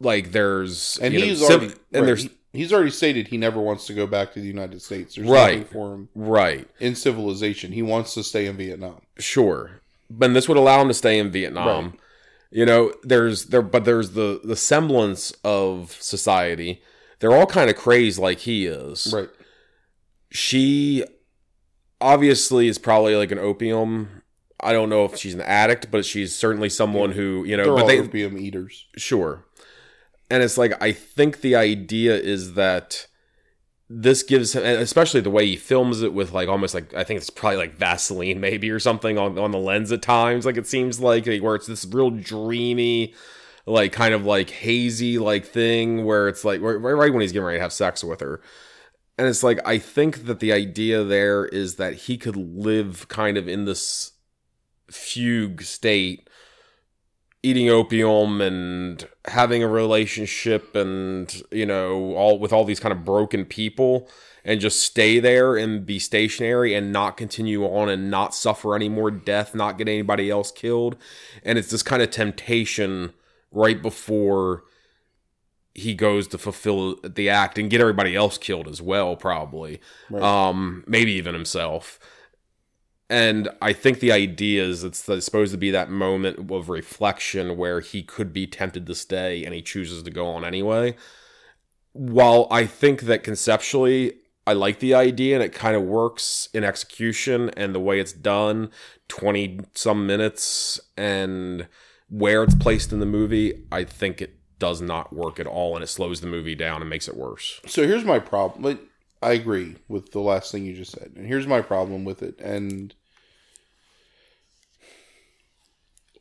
like there's and know, he's civ- already and right, there's he- he's already stated he never wants to go back to the United States. There's Right. nothing for him right in civilization. He wants to stay in Vietnam. sure but this would allow him to stay in vietnam Right. you know there's there but there's the the semblance of society they're all kind of crazed like he is Right. she obviously is probably like an opium i don't know if she's an addict but she's certainly someone who you know They're but all they opium eaters. Sure. And it's like I think the idea is that this gives him, especially the way he films it with like almost like I think it's probably like Vaseline [LAUGHS] maybe or something on on the lens at times. Like it seems like where it's this real dreamy, like kind of like hazy like thing where it's like right, right when he's getting ready to have sex with her. And it's like I think that the idea there is that he could live kind of in this fugue state eating opium and having a relationship and you know all with all these kind of broken people and just stay there and be stationary and not continue on and not suffer any more death not get anybody else killed. And it's this kind of temptation right before he goes to fulfill the act and get everybody else killed as well probably. Right. um maybe even himself and I think the idea is it's supposed to be that moment of reflection where he could be tempted to stay and he chooses to go on anyway. While I think that conceptually I like the idea and it kind of works in execution and the way it's done 20 some minutes and where it's placed in the movie, I think it does not work at all and it slows the movie down and makes it worse. So here's my problem. Like, I agree with the last thing you just said, and here's my problem with it. And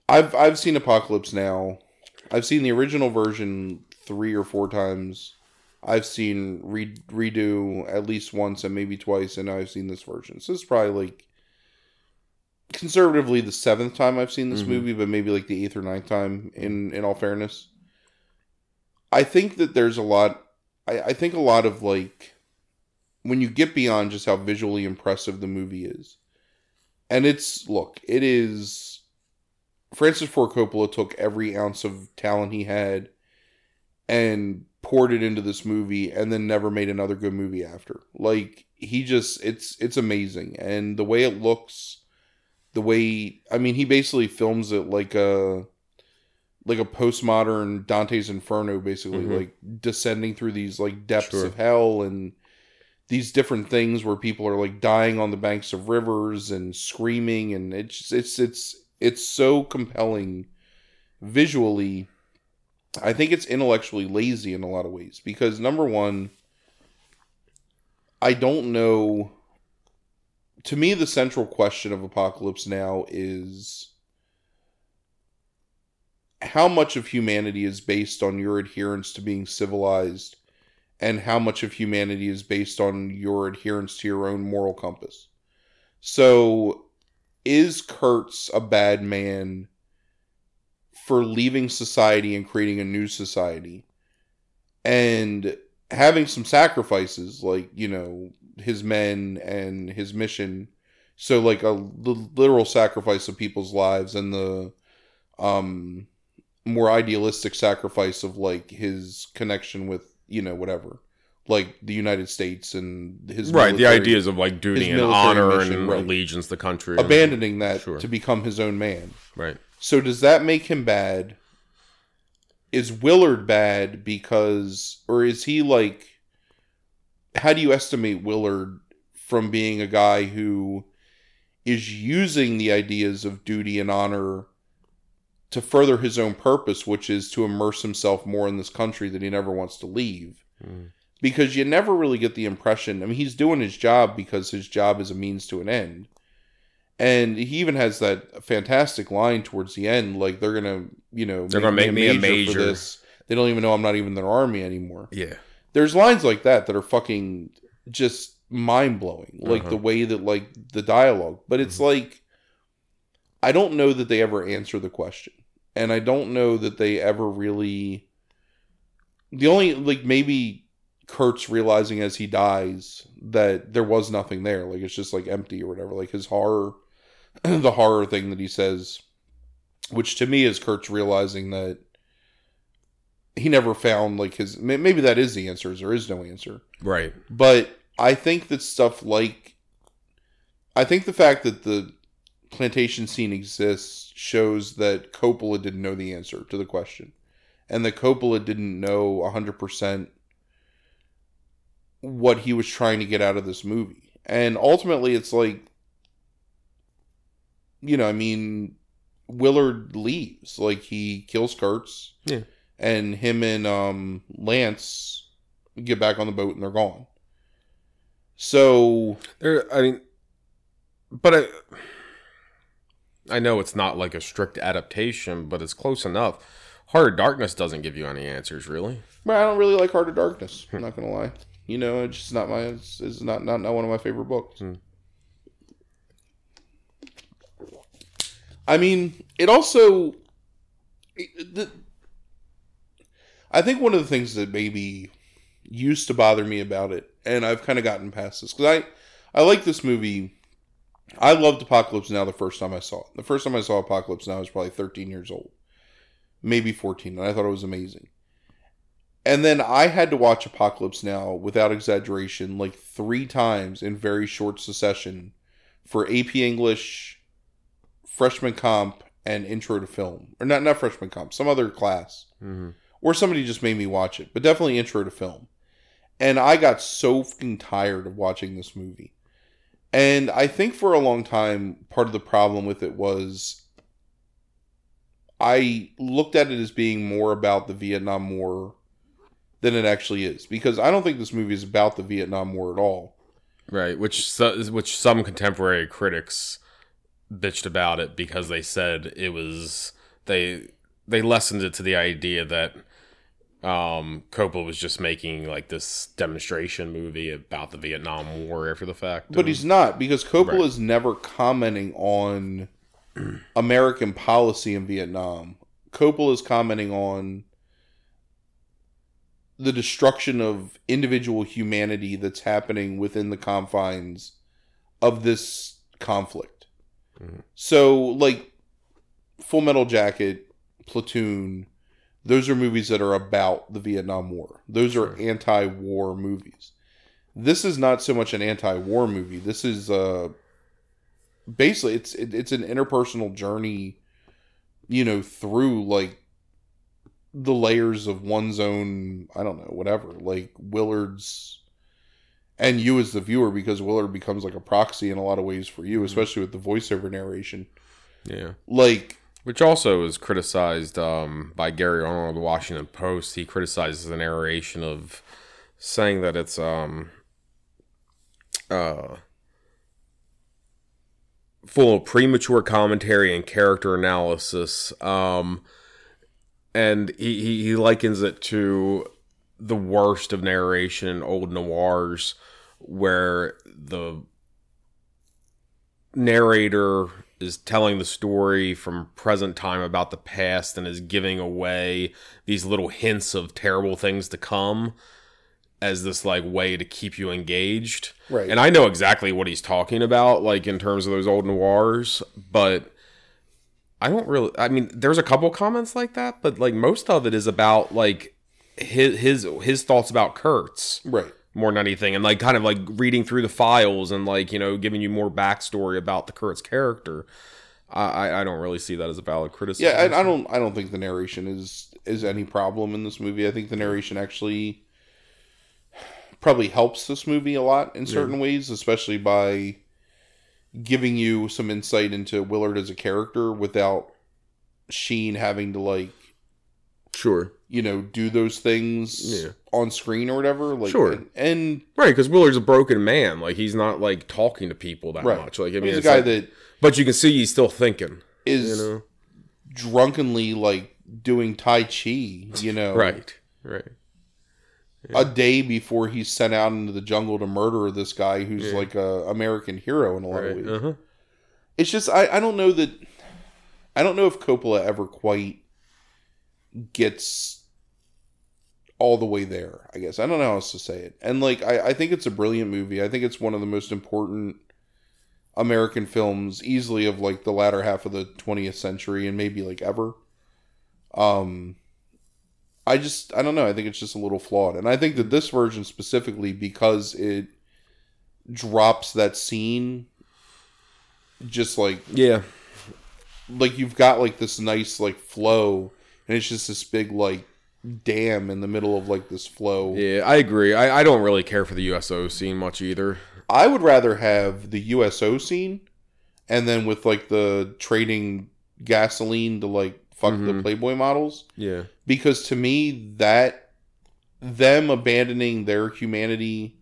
I've I've seen Apocalypse Now. I've seen the original version three or four times. I've seen re- Redux at least once and maybe twice, and I've seen this version. So it's probably like conservatively the seventh time I've seen this Mhm. movie, but maybe like the eighth or ninth time. In in all fairness, I think that there's a lot. I, I think a lot of like when you get beyond just how visually impressive the movie is, and it's look, it is. Francis Ford Coppola took every ounce of talent he had and poured it into this movie and then never made another good movie after. Like he just it's it's amazing and the way it looks the way I mean he basically films it like a like a postmodern Dante's Inferno basically Mhm. like descending through these like depths Sure. of hell and these different things where people are like dying on the banks of rivers and screaming and it's it's it's it's so compelling visually. I think it's intellectually lazy in a lot of ways because number one i don't know to me the central question of apocalypse now is how much of humanity is based on your adherence to being civilized and how much of humanity is based on your adherence to your own moral compass. So, is Kurtz a bad man for leaving society and creating a new society and having some sacrifices, like, you know, his men and his mission? So, like, a li- literal sacrifice of people's lives and the, um, more idealistic sacrifice of like his connection with you know whatever like the united states and his right, the ideas of like duty and honor mission, and right. allegiance to the country. abandoning that Sure. to become his own man Right. so does that make him bad is willard bad because or is he like how do you estimate willard from being a guy who is using the ideas of duty and honor to further his own purpose, which is to immerse himself more in this country that he never wants to leave. Mm. Because you never really get the impression. I mean, he's doing his job because his job is a means to an end. And he even has that fantastic line towards the end, like they're gonna, you know, They're gonna make me a for major. this. They don't even know I'm not even in their army anymore. Yeah. There's lines like that that are fucking just mind blowing, like Uh-huh. the way that like the dialogue. But it's Mhm. like I don't know that they ever answer the question, and I don't know that they ever really. The only like maybe Kurtz realizing as he dies that there was nothing there, like it's just like empty or whatever. Like his horror, [CLEARS THROAT] the horror thing that he says, which to me is Kurtz realizing that he never found like his maybe that is the answer is there is no answer Right. but i think that stuff like i think the fact that the plantation scene exists shows that coppola didn't know the answer to the question. And that coppola didn't know 100% what he was trying to get out of this movie. And ultimately it's like you know i mean willard leaves. Like he kills kurtz. Yeah. and him and um lance get back on the boat and they're gone. So There, I mean, but I, I know it's not like a strict adaptation, but it's close enough. Heart of Darkness doesn't give you any answers, really. well, i don't really like heart of darkness i'm not gonna lie you know it's just not my it's, it's not, not not one of my favorite books Hmm. i mean it also it- the, i think one of the things that maybe used to bother me about it and i've kind of gotten past this because i i like this movie i loved apocalypse now the first time i saw it the first time i saw apocalypse now i was probably 13 years old maybe 14 and i thought it was amazing and then I had to watch Apocalypse Now without exaggeration like three times in very short succession for AP English, freshman comp, and intro to film. Or not not freshman comp, some other class. Mm-hmm. Or somebody just made me watch it, but definitely intro to film. And I got so fucking tired of watching this movie. And I think for a long time, part of the problem with it was I looked at it as being more about the Vietnam War than it actually is. Because I don't think this movie is about the Vietnam War at all. Right, which which some contemporary critics bitched about it because they said it was they they lessened it to the idea that um Coppola was just making like this demonstration movie about the Vietnam War after the fact. But he's not, because Coppola Right. is never commenting on [CLEARS THROAT] American policy in Vietnam. Coppola is commenting on the destruction of individual humanity that's happening within the confines of this conflict. Mhm. So, like, Full Metal Jacket, Platoon, those are movies that are about the Vietnam War. Those are Sure. anti war movies. This is not so much an anti war movie. This is uh, basically it's it, it's an interpersonal journey, you know, through like the layers of one's own I don't know whatever like Willard's and you as the viewer because Willard becomes like a proxy in a lot of ways for you, especially with the voiceover narration. yeah. Like Which also was criticized um, by Gary Arnold of the Washington Post. He criticizes the narration of saying that it's um, uh, full of premature commentary and character analysis. Um, and he, he, he likens it to the worst of narration in old noirs, where the narrator is telling the story from present time about the past and is giving away these little hints of terrible things to come as this like way to keep you engaged. Right. And I know exactly what he's talking about like in terms of those old noirs, but I don't really I mean there's a couple comments like that, but like most of it is about like his his his thoughts about Kurtz right. More than anything and like kind of like reading through the files and like you know giving you more backstory about the Kurtz character i i don't really see that as a valid criticism Yeah, I, I don't. I don't think the narration is is any problem in this movie. I think the narration actually probably helps this movie a lot in certain ways, especially by giving you some insight into Willard as a character without Sheen having to like sure you know do those things Yeah. on screen or whatever. Like, Sure. and, and right because willard's a broken man like he's not like talking to people that Right. much like i mean he's a guy like- that but you can see he's still thinking is you know drunkenly like doing tai chi. You know, [LAUGHS] right right a day before he's sent out into the jungle to murder this guy who's Yeah. like a American hero in a lot of ways. uh-huh. It's just I, I don't know that I don't know if Coppola ever quite gets all the way there, I guess. I don't know how else to say it. And like I, I think it's a brilliant movie. I think it's one of the most important American films easily of like the latter half of the 20th century and maybe like ever. Um I just I don't know. I think it's just a little flawed, and I think that this version specifically because it drops that scene, just like Yeah. like you've got like this nice like flow, and it's just this big like dam in the middle of like this flow. Yeah, I agree. I, I don't really care for the USO scene much either. I would rather have the USO scene, and then with like the trading gasoline to like fuck the Mhm. Playboy models. Yeah. because to me that them abandoning their humanity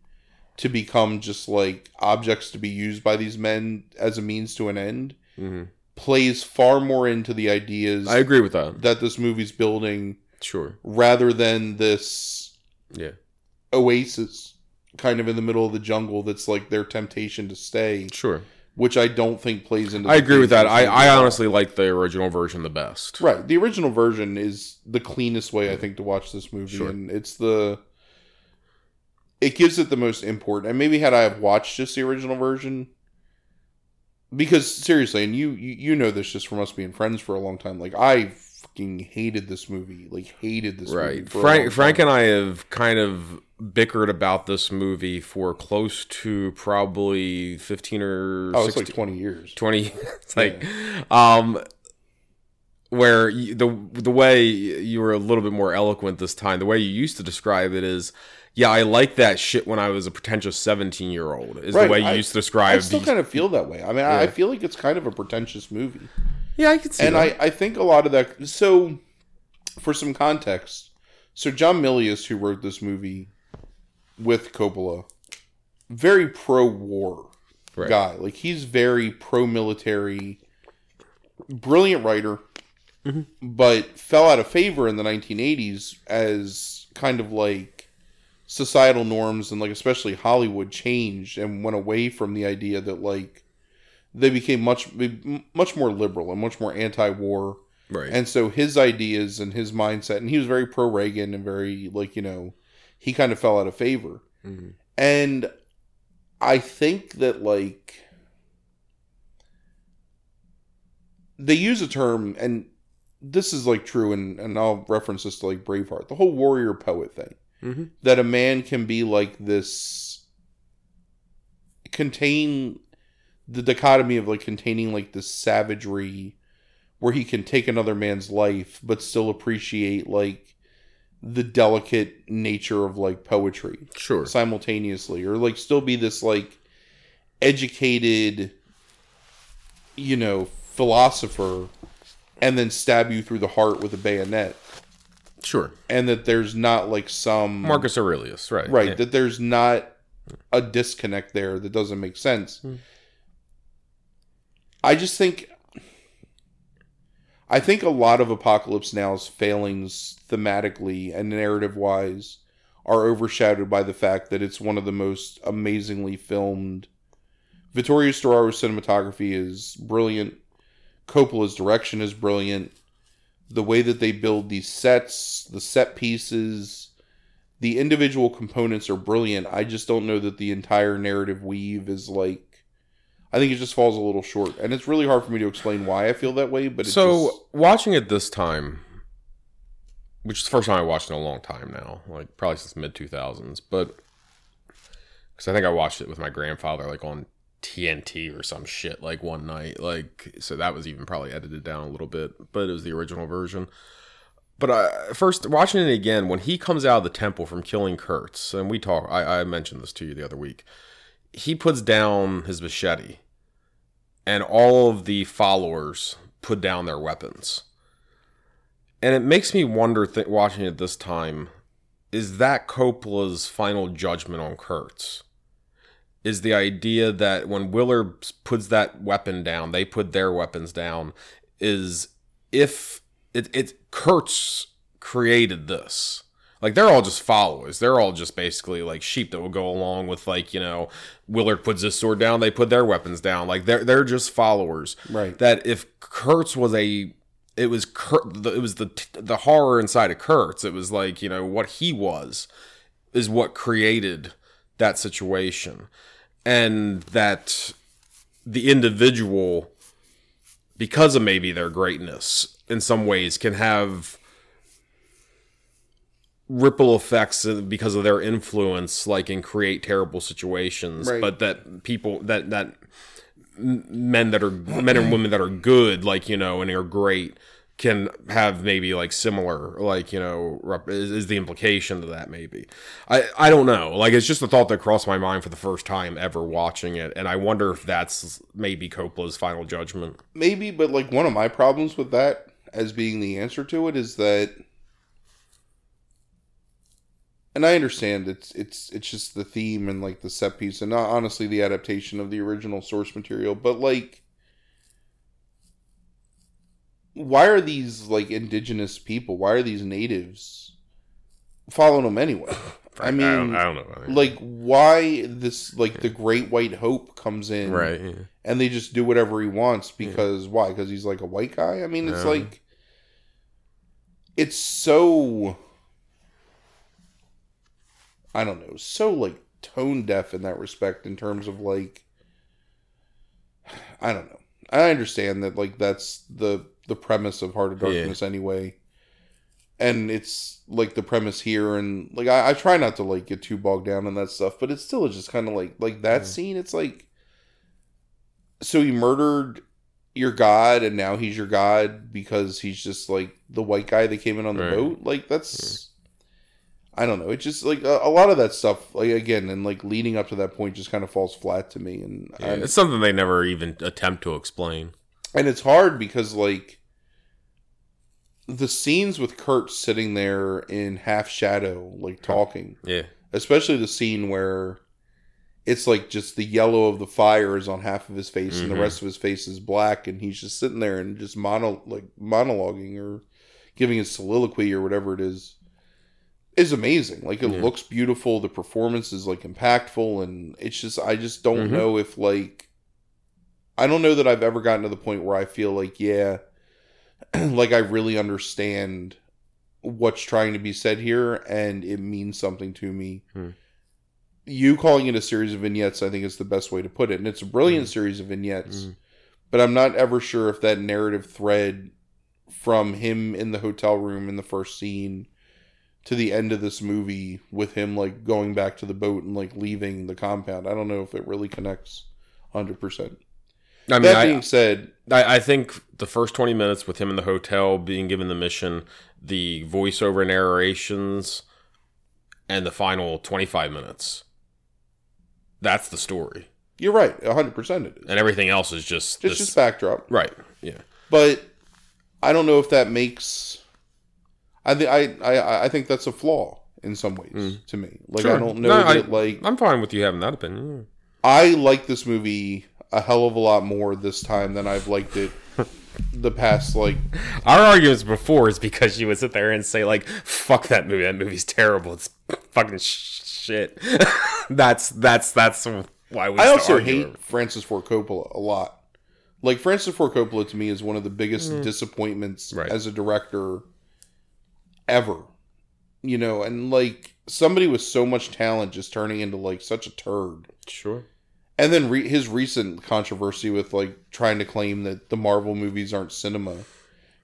to become just like objects to be used by these men as a means to an end hmm plays far more into the ideas I agree with that. that this movie's building Sure. rather than this Yeah. oasis kind of in the middle of the jungle that's like their temptation to stay Sure. which i don't think plays into I agree with that. I, I honestly like the original version the best. Right. The original version is the cleanest way I think to watch this movie, Sure. and it's the it gives it the most import. And maybe had I have watched just the original version, because seriously, and you you, you know this just from us being friends for a long time. Like I fucking hated this movie. Like hated this movie. Right. for a long Frank Frank and I have kind of bickered about this movie for close to probably 15 or Oh, it's 16 like twenty years. 20 [LAUGHS] it's like um where you, the the way you were a little bit more eloquent this time the way you used to describe it is yeah i like that shit when i was a pretentious 17 year old is Right, the way you I- used to describe it. I still kind of feel that way. I mean, I, I feel like it's kind of a pretentious movie. Yeah i could see and that. I, I think a lot of that so for some context so john milius who wrote this movie with coppola very pro-war Right. guy like he's very pro-military brilliant writer Mm-hmm. but fell out of favor in the 1980s as kind of like societal norms and like especially hollywood changed and went away from the idea that like they became much much more liberal and much more anti-war right and so his ideas and his mindset and he was very pro reagan and very like you know he kind of fell out of favor Mhm. and i think that like they use a term and this is like true and, and i'll reference this to like braveheart the whole warrior poet thing Mhm. that a man can be like this contain the dichotomy of like containing like this savagery where he can take another man's life but still appreciate like the delicate nature of like poetry sure. simultaneously or like still be this like educated you know philosopher and then stab you through the heart with a bayonet. Sure. And that there's not like some marcus aurelius right. Right yeah. that there's not a disconnect there that doesn't make sense. Hmm. I just think i think a lot of apocalypse now's failings thematically and narrative wise are overshadowed by the fact that it's one of the most amazingly filmed vittorio storaro's cinematography is brilliant coppola's direction is brilliant the way that they build these sets the set pieces the individual components are brilliant. I just don't know that the entire narrative weave is like. I think it just falls a little short, and it's really hard for me to explain why I feel that way. But it's so just, watching it this time which is the first time i watched in a long time now like probably since mid 2000s but because i think i watched it with my grandfather like on tnt or some shit like one night like so that was even probably edited down a little bit but it was the original version but uh, first watching it again when he comes out of the temple from killing kurtz and we talk I, I mentioned this to you the other week he puts down his machete and all of the followers put down their weapons. And it makes me wonder th- watching it this time is that coppola's final judgment on kurtz? Is the idea that when willard puts that weapon down they put their weapons down is if it, it kurtz created this like they're all just followers they're all just basically like sheep that will go along with like you know willard puts his sword down they put their weapons down like they're they're just followers right. that if Kurtz was a it was Kurtz, it was the the horror inside of Kurtz. It was like you know what he was is what created that situation, and that the individual, because of maybe their greatness, in some ways can have ripple effects because of their influence, like and create terrible situations. Right. But that people that that men that are men and women that are good, like you know, and are great, can have maybe like similar, like you know, rep- is, is the implication to that maybe? I I don't know. Like it's just a thought that crossed my mind for the first time ever watching it, and I wonder if that's maybe Coppola's final judgment. maybe but like one of my problems with that as being the answer to it is that and I understand it's it's it's just the theme and like the set piece and not honestly the adaptation of the original source material but like why are these like indigenous people why are these natives following them anyway [LAUGHS] I mean I don't, I don't know. like why this like the great white hope comes in right. yeah. and they just do whatever he wants because why? Because he's like a white guy. I mean, it's Yeah. like it's so I don't know, so like tone deaf in that respect in terms of like I don't know. I understand that like that's the the premise of Heart of Yeah. Darkness anyway. And it's like the premise here and like I, I try not to like get too bogged down in that stuff, but it's still just kind of like like that Yeah. scene, it's like so he murdered your god and now he's your god because he's just like the white guy that came in on the Right. boat like that's i don't know it just like a, a lot of that stuff like again and like leading up to that point just kind of falls flat to me and Yeah, it's something they never even attempt to explain. and it's hard because like the scenes with kurtz sitting there in half shadow like talking Yeah. especially the scene where it's like just the yellow of the fire is on half of his face and the Mhm. rest of his face is black and he's just sitting there and just mono like monologuing or giving his soliloquy or whatever it is is amazing like it Yeah. looks beautiful the performance is like impactful and it's just i just don't Mhm. know if like i don't know that i've ever gotten to the point where i feel like yeah [CLEARS THROAT] like i really understand what's trying to be said here and it means something to me Hmm. you calling it a series of vignettes i think is the best way to put it and it's a brilliant series of vignettes Mhm. but i'm not ever sure if that narrative thread from him in the hotel room in the first scene to the end of this movie with him like going back to the boat and like leaving the compound i don't know if it really connects 100% I mean, that I, being said I, I think the first 20 minutes with him in the hotel being given the mission, the voiceover narrations, and the final 25 minutes. That's the story. you're right 100% it is And everything else is just just. this- just backdrop right. Yeah. but I don't know if that makes. I think I, I I think that's a flaw in some ways Mm. to me. Like Sure. I don't know No, that I- like I'm fine with you having that opinion. I like this movie a hell of a lot more this time than I've liked it [LAUGHS] the past like Our arguments before is because you would sit there and say, like, fuck that movie. That movie's terrible. It's fucking sh- shit. [LAUGHS] that's, that's, that's why we I also hate over. Francis Ford Coppola a lot. Like Francis Ford Coppola to me is one of the biggest disappointments Mm. Right. as a director ever. You know, and like somebody with so much talent just turning into like such a turd. Sure. And then re- his recent controversy with like trying to claim that the Marvel movies aren't cinema.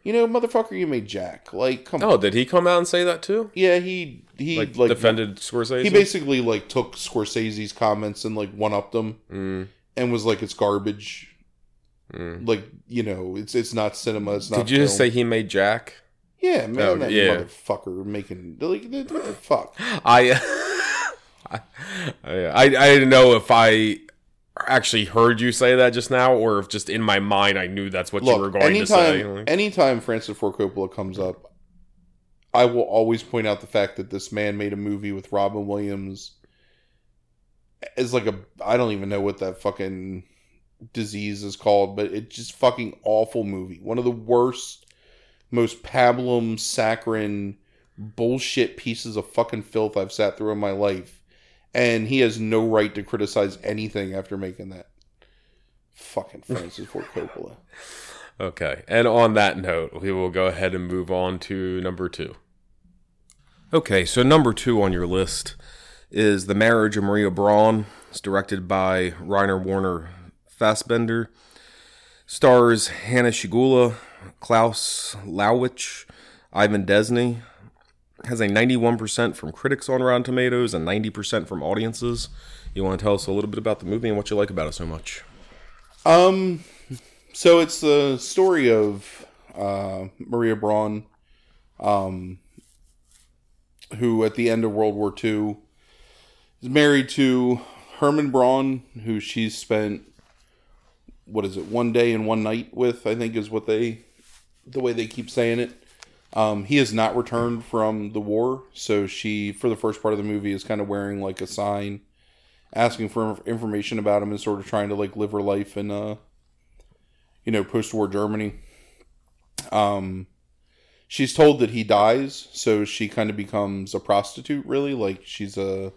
You know, motherfucker, you made Jack. Like, come on. Oh, did he come out and say that too? Yeah, he he Like, like, defended Scorsese? he basically like took Scorsese's comments and like one upped them Mm, and was like it's garbage. mm. Like you know, it's it's not cinema. It's not. Did you just say he made Jack? Yeah, oh, man, Oh, that yeah. motherfucker making like what the fuck. I, [LAUGHS] I, I, I didn't know if I actually heard you say that just now, or if just in my mind I knew that's what you were Look, going to say. anytime anytime Francis Ford Coppola comes up, I will always point out the fact that this man made a movie with Robin Williams. Is like a I don't even know what that fucking disease is called, but it's just fucking awful movie. One of the worst, most pablum saccharine bullshit pieces of fucking filth I've sat through in my life. And he has no right to criticize anything after making that. Fucking Francis Ford Coppola. [LAUGHS] Okay, and on that note, we will go ahead and move on to number two. Okay, so number two on your list is The Marriage of Maria Braun. It's directed by Rainer Werner Fassbinder. Stars Hanna Schygulla, Klaus Löwitsch, Ivan Desny, has a 91% from critics on Rotten Tomatoes and 90% from audiences. You want to tell us a little bit about the movie and what you like about it so much? Um, so it's the story of uh, Maria Braun, um, who at the end of World War II is married to Herman Braun, who she's spent what is it, one day and one night with, I think is what they the way they keep saying it. Um, he has not returned from the war, so she, for the first part of the movie, is kind of wearing like a sign asking for information about him and sort of trying to like live her life in uh you know post-war Germany. Um she's told that he dies, so she kind of becomes a prostitute really, like she's a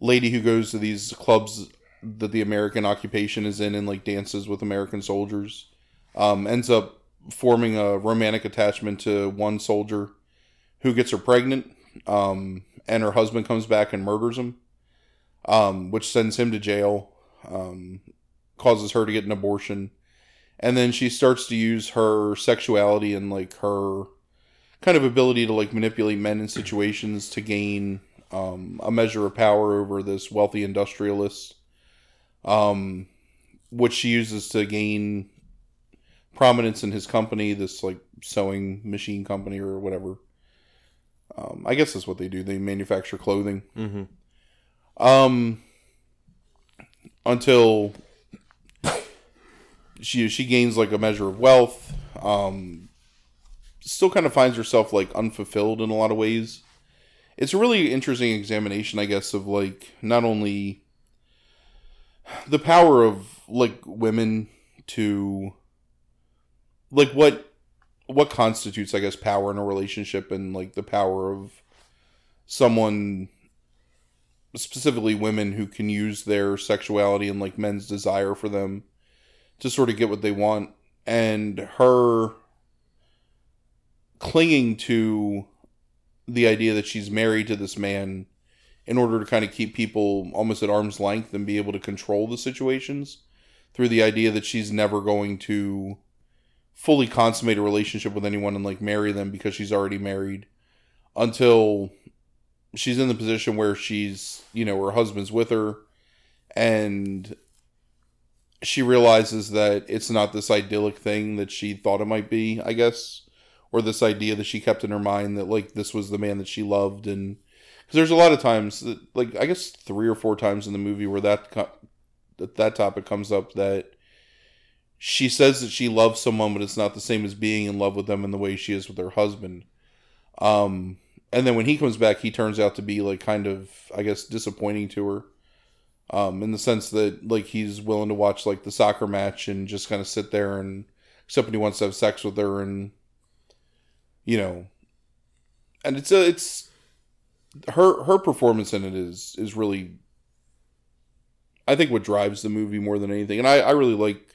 lady who goes to these clubs that the American occupation is in and like dances with American soldiers. Um ends up forming a romantic attachment to one soldier who gets her pregnant. Um and her husband comes back and murders him um, which sends him to jail, um, causes her to get an abortion, and then she starts to use her sexuality and like her kind of ability to like manipulate men in situations to gain um, a measure of power over this wealthy industrialist, um, which she uses to gain prominence in his company, this like sewing machine company or whatever. Um, I guess that's what they do. They manufacture clothing. Mm-hmm. Um, until she she gains like a measure of wealth. Um, still kind of finds herself like unfulfilled in a lot of ways. It's a really interesting examination, I guess, of like not only the power of like women to like what what constitutes, I guess, power in a relationship and like the power of someone specifically women who can use their sexuality and like men's desire for them to sort of get what they want. And her clinging to the idea that she's married to this man in order to kind of keep people almost at arm's length and be able to control the situations through the idea that she's never going to fully consummate a relationship with anyone and like marry them because she's already married until she's in the position where she's you know her husband's with her. And she realizes that it's not this idyllic thing that she thought it might be i guess or this idea that she kept in her mind that like this was the man that she loved. And because there's a lot of times that like i guess three or four times in the movie where that co- that, that topic comes up that she says that she loves someone but it's not the same as being in love with them in the way she is with her husband um and then when he comes back, he turns out to be like kind of, I guess, disappointing to her. Um, in the sense that like he's willing to watch like the soccer match and just kind of sit there and except when he wants to have sex with her and you know and it's a it's her her performance in it is is really I think what drives the movie more than anything. And I, I really like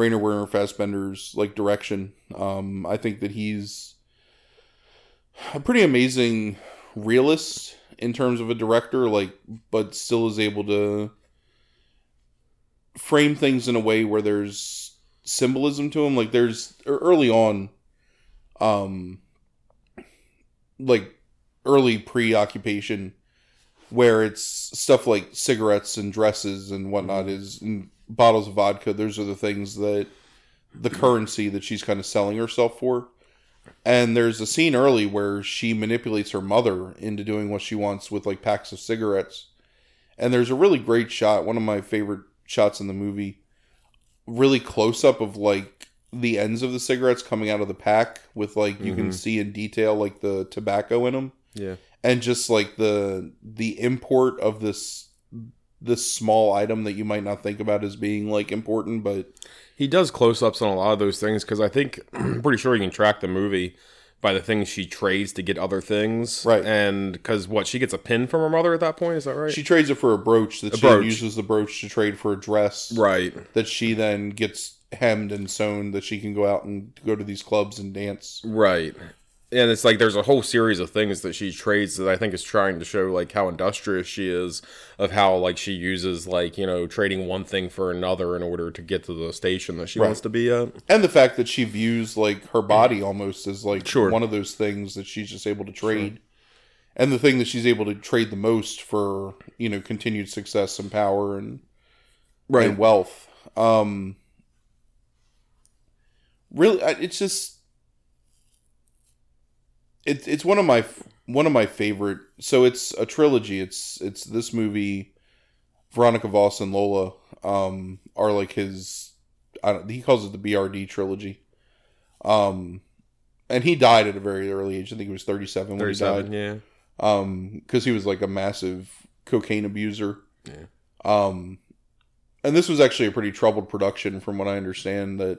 Rainer Werner Fassbinder's like direction. Um, I think that he's a pretty amazing realist in terms of a director, like, but still is able to frame things in a way where there's symbolism to them. Like, there's early on, um, like early preoccupation, where it's stuff like cigarettes and dresses and whatnot is bottles of vodka. Those are the things that the currency that she's kind of selling herself for and there's a scene early where she manipulates her mother into doing what she wants with like packs of cigarettes. And there's a really great shot, one of my favorite shots in the movie, really close up of like the ends of the cigarettes coming out of the pack with like you mm-hmm. can see in detail like the tobacco in them. Yeah. And just like the the import of this this small item that you might not think about as being like important, but he does close ups on a lot of those things because I think [CLEARS THROAT] I'm pretty sure you can track the movie by the things she trades to get other things. Right. And because what she gets a pin from her mother at that point, is that right? She trades it for a brooch that a she brooch. uses the brooch to trade for a dress. Right. That she then gets hemmed and sewn that she can go out and go to these clubs and dance. Right. And it's like there's a whole series of things that she trades that I think is trying to show like how industrious she is of how like she uses like you know trading one thing for another in order to get to the station that she Right. wants to be at. and the fact that she views like her body almost as like Sure. one of those things that she's just able to trade and the thing that she's able to trade the most for you know continued success and power and and wealth um really it's just it's it's one of my one of my favorite so it's a trilogy it's it's this movie Veronika Voss and Lola um are like his I don't, he calls it the BRD trilogy um and he died at a very early age I think he was 37 when he died. Yeah. um because he was like a massive cocaine abuser Yeah. um and this was actually a pretty troubled production from what i understand that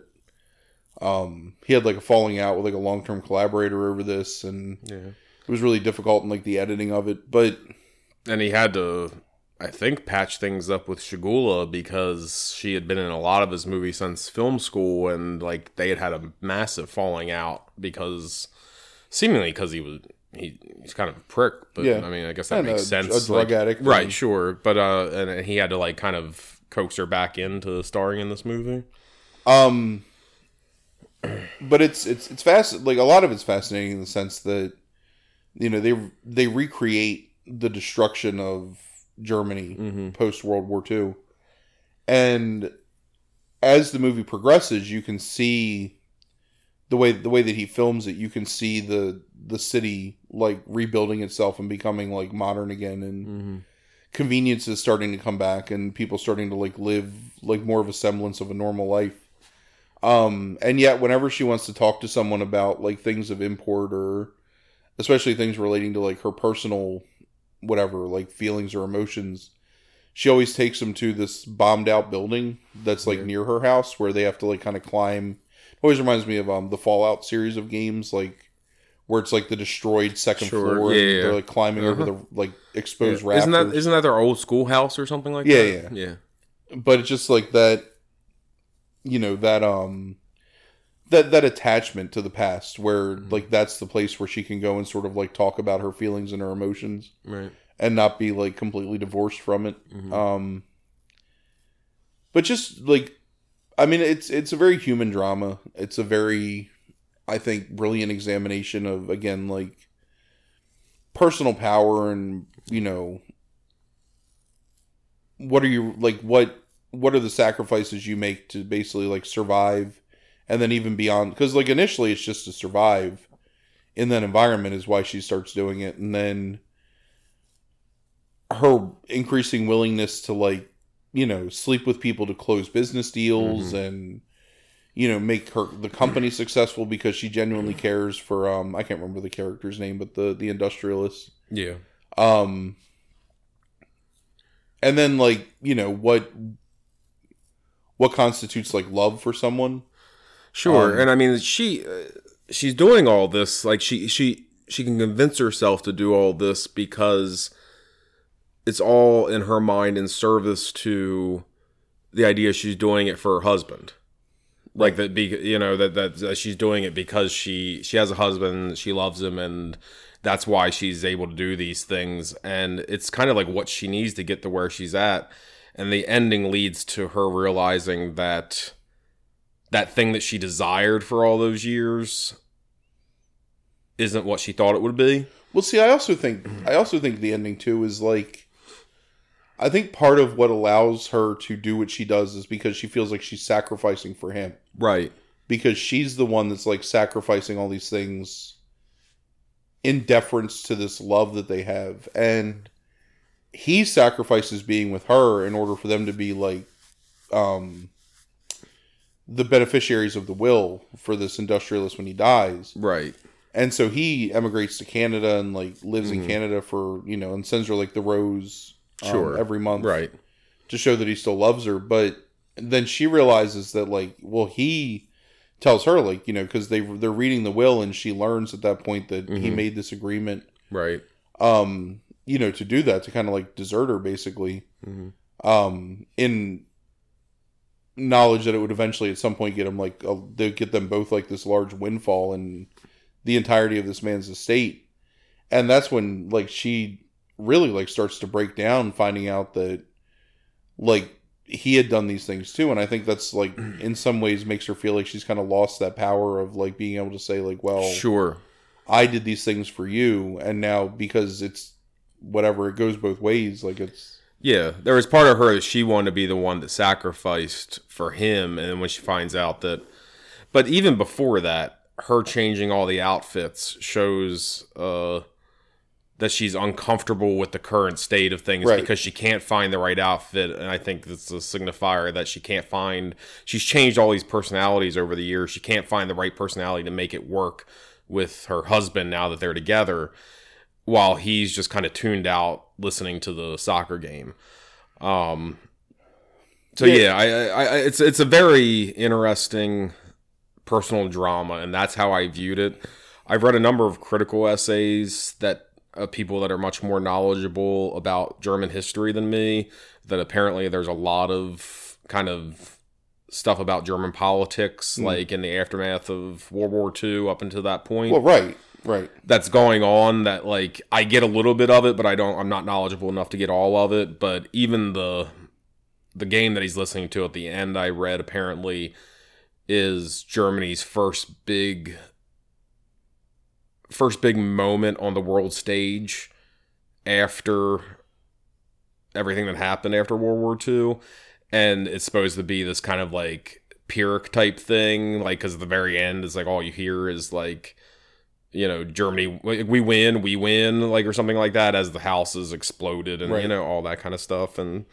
um he had like a falling out with like a long-term collaborator over this and Yeah. it was really difficult in like the editing of it but And he had to, I think, patch things up with Schygulla because she had been in a lot of his movies since film school, and like they had had a massive falling out because, seemingly because he was he, he's kind of a prick. But Yeah. I mean, I guess that And makes a- sense. a drug like- addict right? and- Sure, but uh, and he had to like kind of coax her back into starring in this movie. um but it's it's it's fast like a lot of it's fascinating in the sense that you know they they recreate the destruction of Germany Mm-hmm. post World War II. And as the movie progresses, you can see the way the way that he films it, you can see the the city like rebuilding itself and becoming like modern again and Mm-hmm. conveniences starting to come back and people starting to like live like more of a semblance of a normal life. Um and yet whenever she wants to talk to someone about like things of import or especially things relating to like her personal whatever like feelings or emotions she always takes them to this bombed out building that's like Yeah. near her house where they have to like kind of climb always reminds me of um the fallout series of games like where it's like the destroyed second Sure, floor yeah, yeah. they're like climbing over Uh-huh. the like exposed Yeah. rafters Isn't that isn't that their old schoolhouse or something like Yeah, that? yeah. yeah. but it's just like that you know that um that that attachment to the past where Mm-hmm. like that's the place where she can go and sort of like talk about her feelings and her emotions Right. and not be like completely divorced from it Mhm. um but just like i mean it's it's a very human drama it's a very i think brilliant examination of again like personal power and you know what are you like what what are the sacrifices you make to basically like survive? And then even beyond because like initially it's just to survive in that environment is why she starts doing it. And then her increasing willingness to like you know sleep with people to close business deals and you know make her the company successful because she genuinely cares for um I can't remember the character's name but the the industrialist. Yeah. um and then like you know what what constitutes like love for someone? Sure, Um, and I mean she uh, she's doing all this like she she she can convince herself to do all this because it's all in her mind in service to the idea she's doing it for her husband. Like that be you know that, that that she's doing it because she she has a husband, she loves him and that's why she's able to do these things. And it's kind of like what she needs to get to where she's at and the ending leads to her realizing that that thing that she desired for all those years isn't what she thought it would be. well see i also think i also think the ending too is like i think part of what allows her to do what she does is because she feels like she's sacrificing for him Right. because she's the one that's like sacrificing all these things in deference to this love that they have and he sacrifices being with her in order for them to be like um the beneficiaries of the will for this industrialist when he dies Right. and so he emigrates to canada and like lives in Mhm. canada for you know and sends her like the rose um, Sure. every month Right. to show that he still loves her but then she realizes that like well he tells her like you know because they they're reading the will and she learns at that point that he Mhm. made this agreement Right. um you know to do that to kind of like desert her basically hmm um in knowledge that it would eventually at some point get him like a, they get them both like this large windfall and the entirety of this man's estate. And that's when like she really like starts to break down finding out that like he had done these things too and I think that's like [CLEARS THROAT] in some ways makes her feel like she's kind of lost that power of like being able to say like well Sure. I did these things for you and now because it's whatever it goes both ways like it's Yeah, there was part of her that she wanted to be the one that sacrificed for him, and then when she finds out that, but even before that, her changing all the outfits shows uh, that she's uncomfortable with the current state of things Right. because she can't find the right outfit, and I think that's a signifier that she can't find. She's changed all these personalities over the years. She can't find the right personality to make it work with her husband now that they're together while he's just kind of tuned out listening to the soccer game. Um, so Yeah. yeah, I, I, I, it's it's a very interesting personal drama, and that's how I viewed it. I've read a number of critical essays that uh, people that are much more knowledgeable about German history than me. That apparently there's a lot of kind of stuff about German politics, like in the aftermath of World War II, up until that point well right right that's going on that like I get a little bit of it, but I don't I'm not knowledgeable enough to get all of it. But even the the game that he's listening to at the end I read apparently is Germany's first big first big moment on the world stage after everything that happened after World War II. And it's supposed to be this kind of like Pyrrhic type thing, like because the very end is like all you hear is like you know Germany we win we win like or something like that as the house is exploded and Right. you know all that kind of stuff and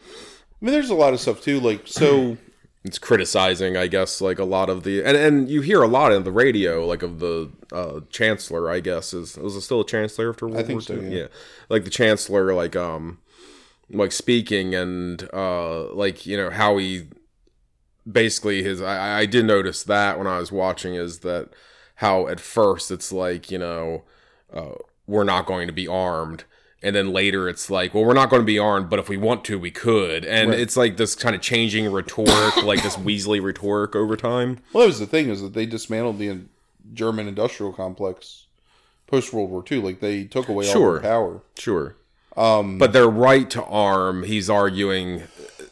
I mean there's a lot of stuff too like so [CLEARS THROAT] it's criticizing I guess like a lot of the and and you hear a lot in the radio like of the uh chancellor I guess is was it still a chancellor after World think War so, II? yeah. like the chancellor like um like speaking and uh like you know how he basically his I, I did notice that when I was watching is that how at first it's like you know uh, we're not going to be armed and then later it's like well we're not going to be armed but if we want to we could and Right. it's like this kind of changing rhetoric [COUGHS] like this Weasley rhetoric over time Well, that was the thing is that they dismantled the German industrial complex post World War II. Like they took away all Sure. their power. sure Um, but their right to arm he's arguing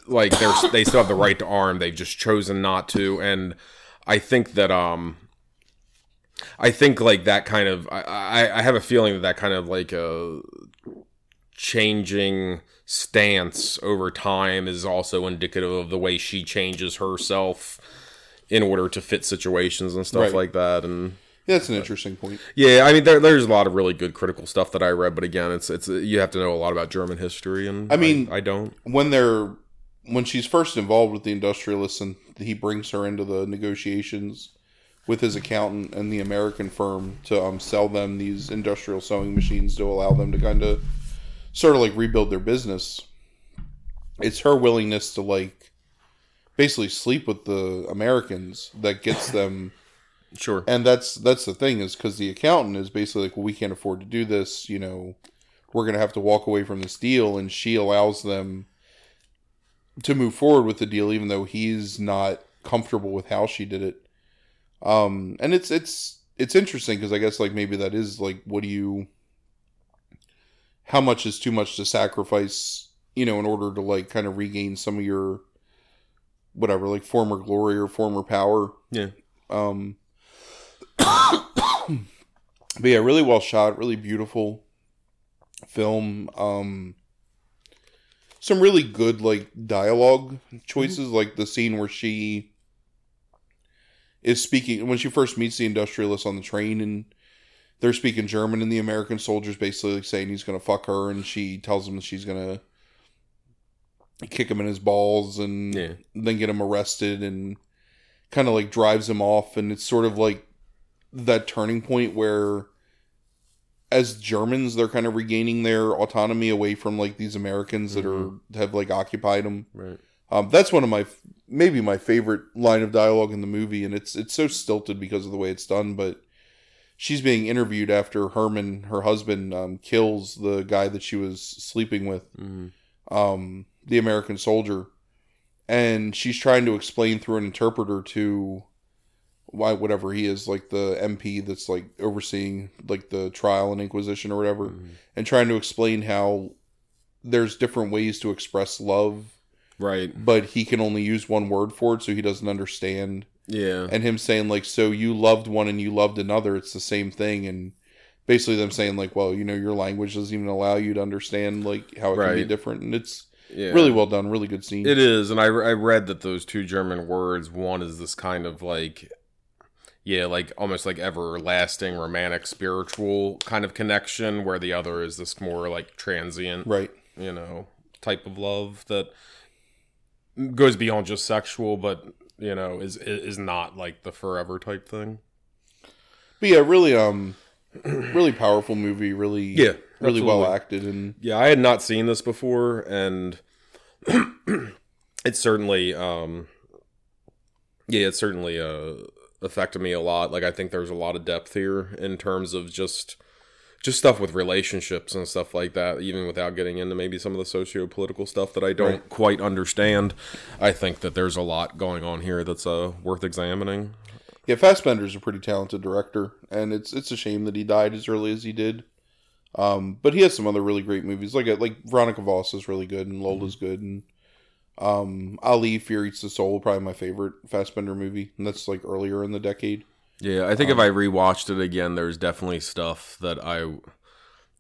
like they're they still have the right to arm they've just chosen not to and i think that um i think like that kind of i i, I have a feeling that that kind of like a changing stance over time is also indicative of the way she changes herself in order to fit situations and stuff Right. like that and yeah, that's an interesting point. yeah, I mean, there, there's a lot of really good critical stuff that I read, but again, it's it's you have to know a lot about German history, and I mean- I, don't. When they're when she's first involved with the industrialists and he brings her into the negotiations with his accountant and the American firm to um, sell them these industrial sewing machines to allow them to kind of sort of like rebuild their business. It's her willingness to like basically sleep with the Americans that gets them [LAUGHS] Sure. and that's that's the thing is because the accountant is basically like well we can't afford to do this you know we're gonna have to walk away from this deal and she allows them to move forward with the deal even though he's not comfortable with how she did it um and it's it's it's interesting because i guess like maybe that is like what do you how much is too much to sacrifice you know in order to like kind of regain some of your whatever like former glory or former power Yeah. um, [COUGHS] but yeah, really well shot, really beautiful film. Um, some really good like dialogue choices, like the scene where she is speaking when she first meets the industrialist on the train and they're speaking German and the American soldiers basically saying he's gonna fuck her and she tells him that she's gonna kick him in his balls and Yeah. then get him arrested and kind of like drives him off and it's sort of like that turning point where as Germans they're kind of regaining their autonomy away from like these Americans that mm-hmm. are have like occupied them. Right. Um, that's one of my maybe my favorite line of dialogue in the movie, and it's it's so stilted because of the way it's done. But she's being interviewed after Herman, her husband, um, kills the guy that she was sleeping with, Mhm. um, the American soldier, and she's trying to explain through an interpreter to why whatever he is like the MP that's like overseeing like the trial and inquisition or whatever Mhm. and trying to explain how there's different ways to express love Right. but he can only use one word for it so he doesn't understand Yeah. and him saying like so you loved one and you loved another it's the same thing and basically them saying like well you know your language doesn't even allow you to understand like how it can be different and it's yeah. really well done really good scene It is, and I, I read that those two German words, one is this kind of like, yeah, like almost like everlasting, romantic, spiritual kind of connection, where the other is this more like transient, right you know, type of love that goes beyond just sexual, but you know, is is not like the forever type thing. but yeah really um [CLEARS THROAT] really powerful movie really Yeah, really well acted and Yeah, I had not seen this before, and [CLEARS THROAT] it certainly, um, yeah, it certainly uh, affected me a lot. Like, I think there's a lot of depth here in terms of just just stuff with relationships and stuff like that. Even without getting into maybe some of the socio-political stuff that I don't Right. quite understand, I think that there's a lot going on here that's uh, worth examining. yeah Fassbinder's a pretty talented director and it's it's a shame that he died as early as he did um but he has some other really great movies like like Veronika Voss is really good and Lola's good and um Ali Fear Eats the Soul probably my favorite Fassbender movie and that's like earlier in the decade Yeah, I think if I rewatched it again, there's definitely stuff that I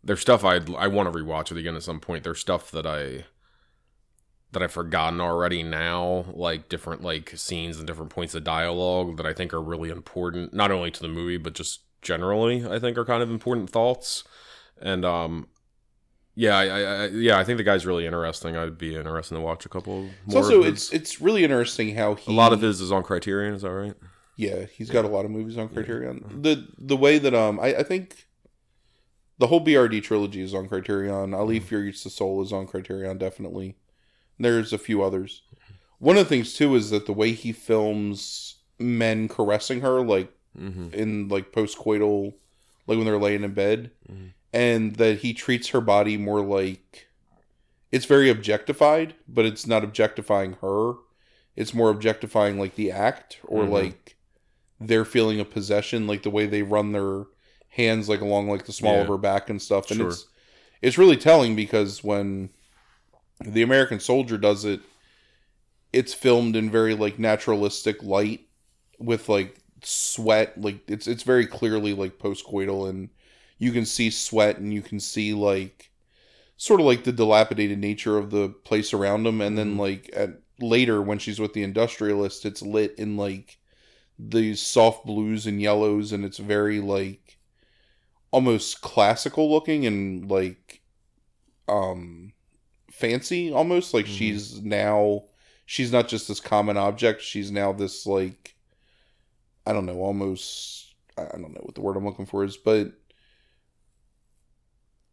there's stuff I I want to rewatch it again at some point. There's stuff that I that I've forgotten already now, like different like scenes and different points of dialogue that I think are really important, not only to the movie but just generally. I think are kind of important thoughts, and um, yeah, I, I, yeah, I think the guy's really interesting. I'd be interested to watch a couple. It's more also of it's it's really interesting how he a lot of his is on Criterion. Is that right? Yeah he's got a lot of movies on Criterion. The the way that um I, I think the whole BRD trilogy is on Criterion. Ali Fear Eats the Soul is on Criterion definitely. There's a few others. One of the things too is that the way he films men caressing her, like Mm-hmm. in like post-coital, like when they're laying in bed, Mhm. and that he treats her body more like it's very objectified, but it's not objectifying her. It's more objectifying like the act or Mhm. like their feeling of possession, like the way they run their hands like along like the small of her back and stuff. And Sure. it's it's really telling because when the American soldier does it, it's filmed in very like naturalistic light with like sweat like it's it's very clearly like post-coital and you can see sweat and you can see like sort of like the dilapidated nature of the place around them and then Mhm. like at later when she's with the industrialist it's lit in like these soft blues and yellows and it's very like almost classical looking and like um fancy almost like Mhm. she's now she's not just this common object she's now this like i don't know almost i I don't know what the word i'm looking for is but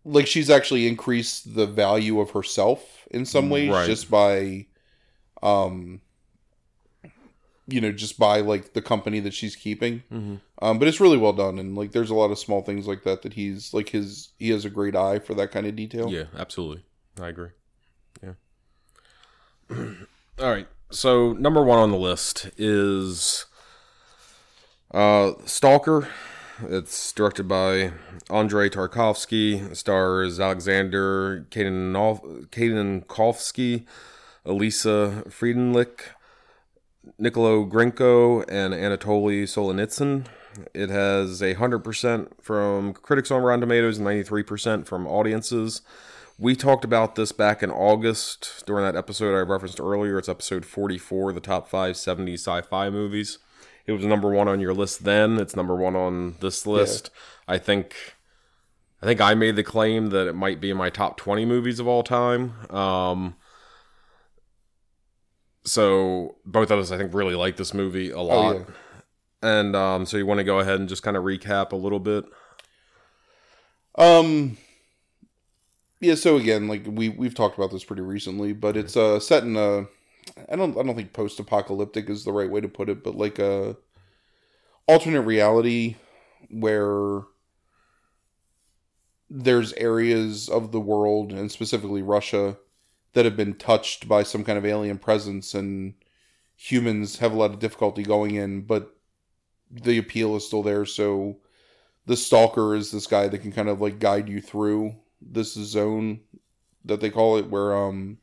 like she's actually increased the value of herself in some ways Right. just by um you know just by like the company that she's keeping Mm-hmm. um but it's really well done and like there's a lot of small things like that that he's like his he has a great eye for that kind of detail Yeah, absolutely. I agree. Yeah. [CLEARS THROAT] All right. So number one on the list is uh, Stalker. It's directed by Andrei Tarkovsky. Stars Alexander Kaidanovsky, Alisa Freindlich, Nikolai Grinko, and Anatoly Solonitsyn. It has a 100% from critics on Rotten Tomatoes and 93% from audiences. We talked about this back in August during that episode I referenced earlier. It's episode 44, the top five 70 sci fi movies. It was number one on your list then. It's number one on this list. I think. I think I made the claim that it might be in my top 20 movies of all time. Um, so both of us, I think, really like this movie a lot. oh yeah And um, so you want to go ahead and just kind of recap a little bit? Um. Yeah. So again, like we we've talked about this pretty recently, but it's uh set in a. I don't I don't think post apocalyptic is the right way to put it, but like a alternate reality where there's areas of the world and specifically Russia that have been touched by some kind of alien presence and humans have a lot of difficulty going in but the appeal is still there. So the stalker is this guy that can kind of like guide you through this zone that they call it, where um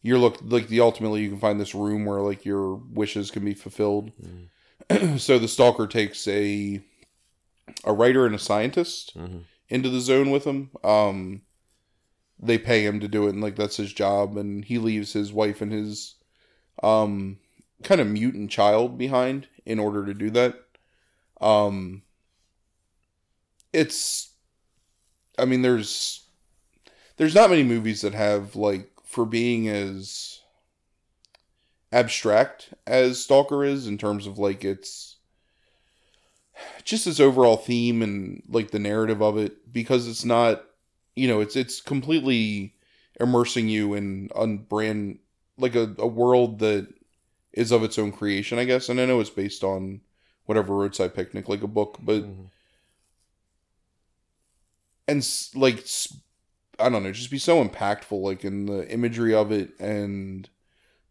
you're look like the ultimately you can find this room where like your wishes can be fulfilled. [CLEARS THROAT] so the stalker takes a a writer and a scientist Mhm. into the zone with him. Um, they pay him to do it, and like that's his job. And he leaves his wife and his um kind of mutant child behind in order to do that. Um, it's, I mean, there's there's not many movies that have like for being as abstract as Stalker is in terms of like its just its overall theme and like the narrative of it because it's not you know it's it's completely immersing you in a brand like a, a world that is of its own creation i guess and i know it's based on whatever roadside picnic like a book but Mhm. and like I don't know just be so impactful like in the imagery of it and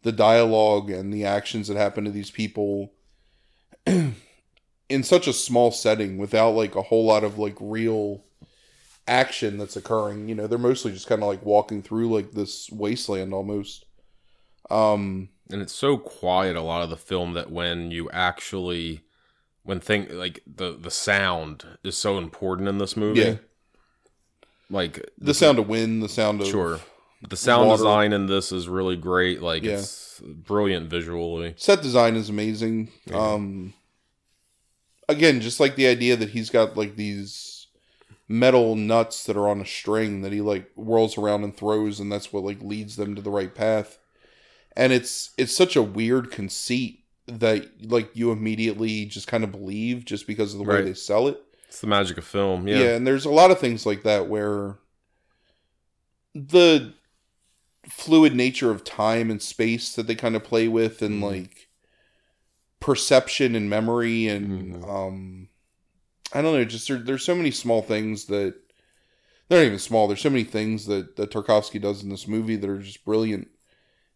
the dialogue and the actions that happen to these people [CLEARS THROAT] in such a small setting without like a whole lot of like real action that's occurring you know they're mostly just kind of like walking through like this wasteland almost um and it's so quiet a lot of the film that when you actually when thing like the the sound is so important in this movie yeah like the sound of wind the sound of sure the sound water. design in this is really great like Yeah. it's brilliant visually set design is amazing Yeah. um again just like the idea that he's got like these metal nuts that are on a string that he like whirls around and throws and that's what like leads them to the right path and it's it's such a weird conceit that like you immediately just kind of believe just because of the way Right. they sell it it's the magic of film yeah. yeah, and there's a lot of things like that where the fluid nature of time and space that they kind of play with and Mhm. like perception and memory and Mhm. um I don't know, just there, there's so many small things that they're not even small. There's so many things that that Tarkovsky does in this movie that are just brilliant,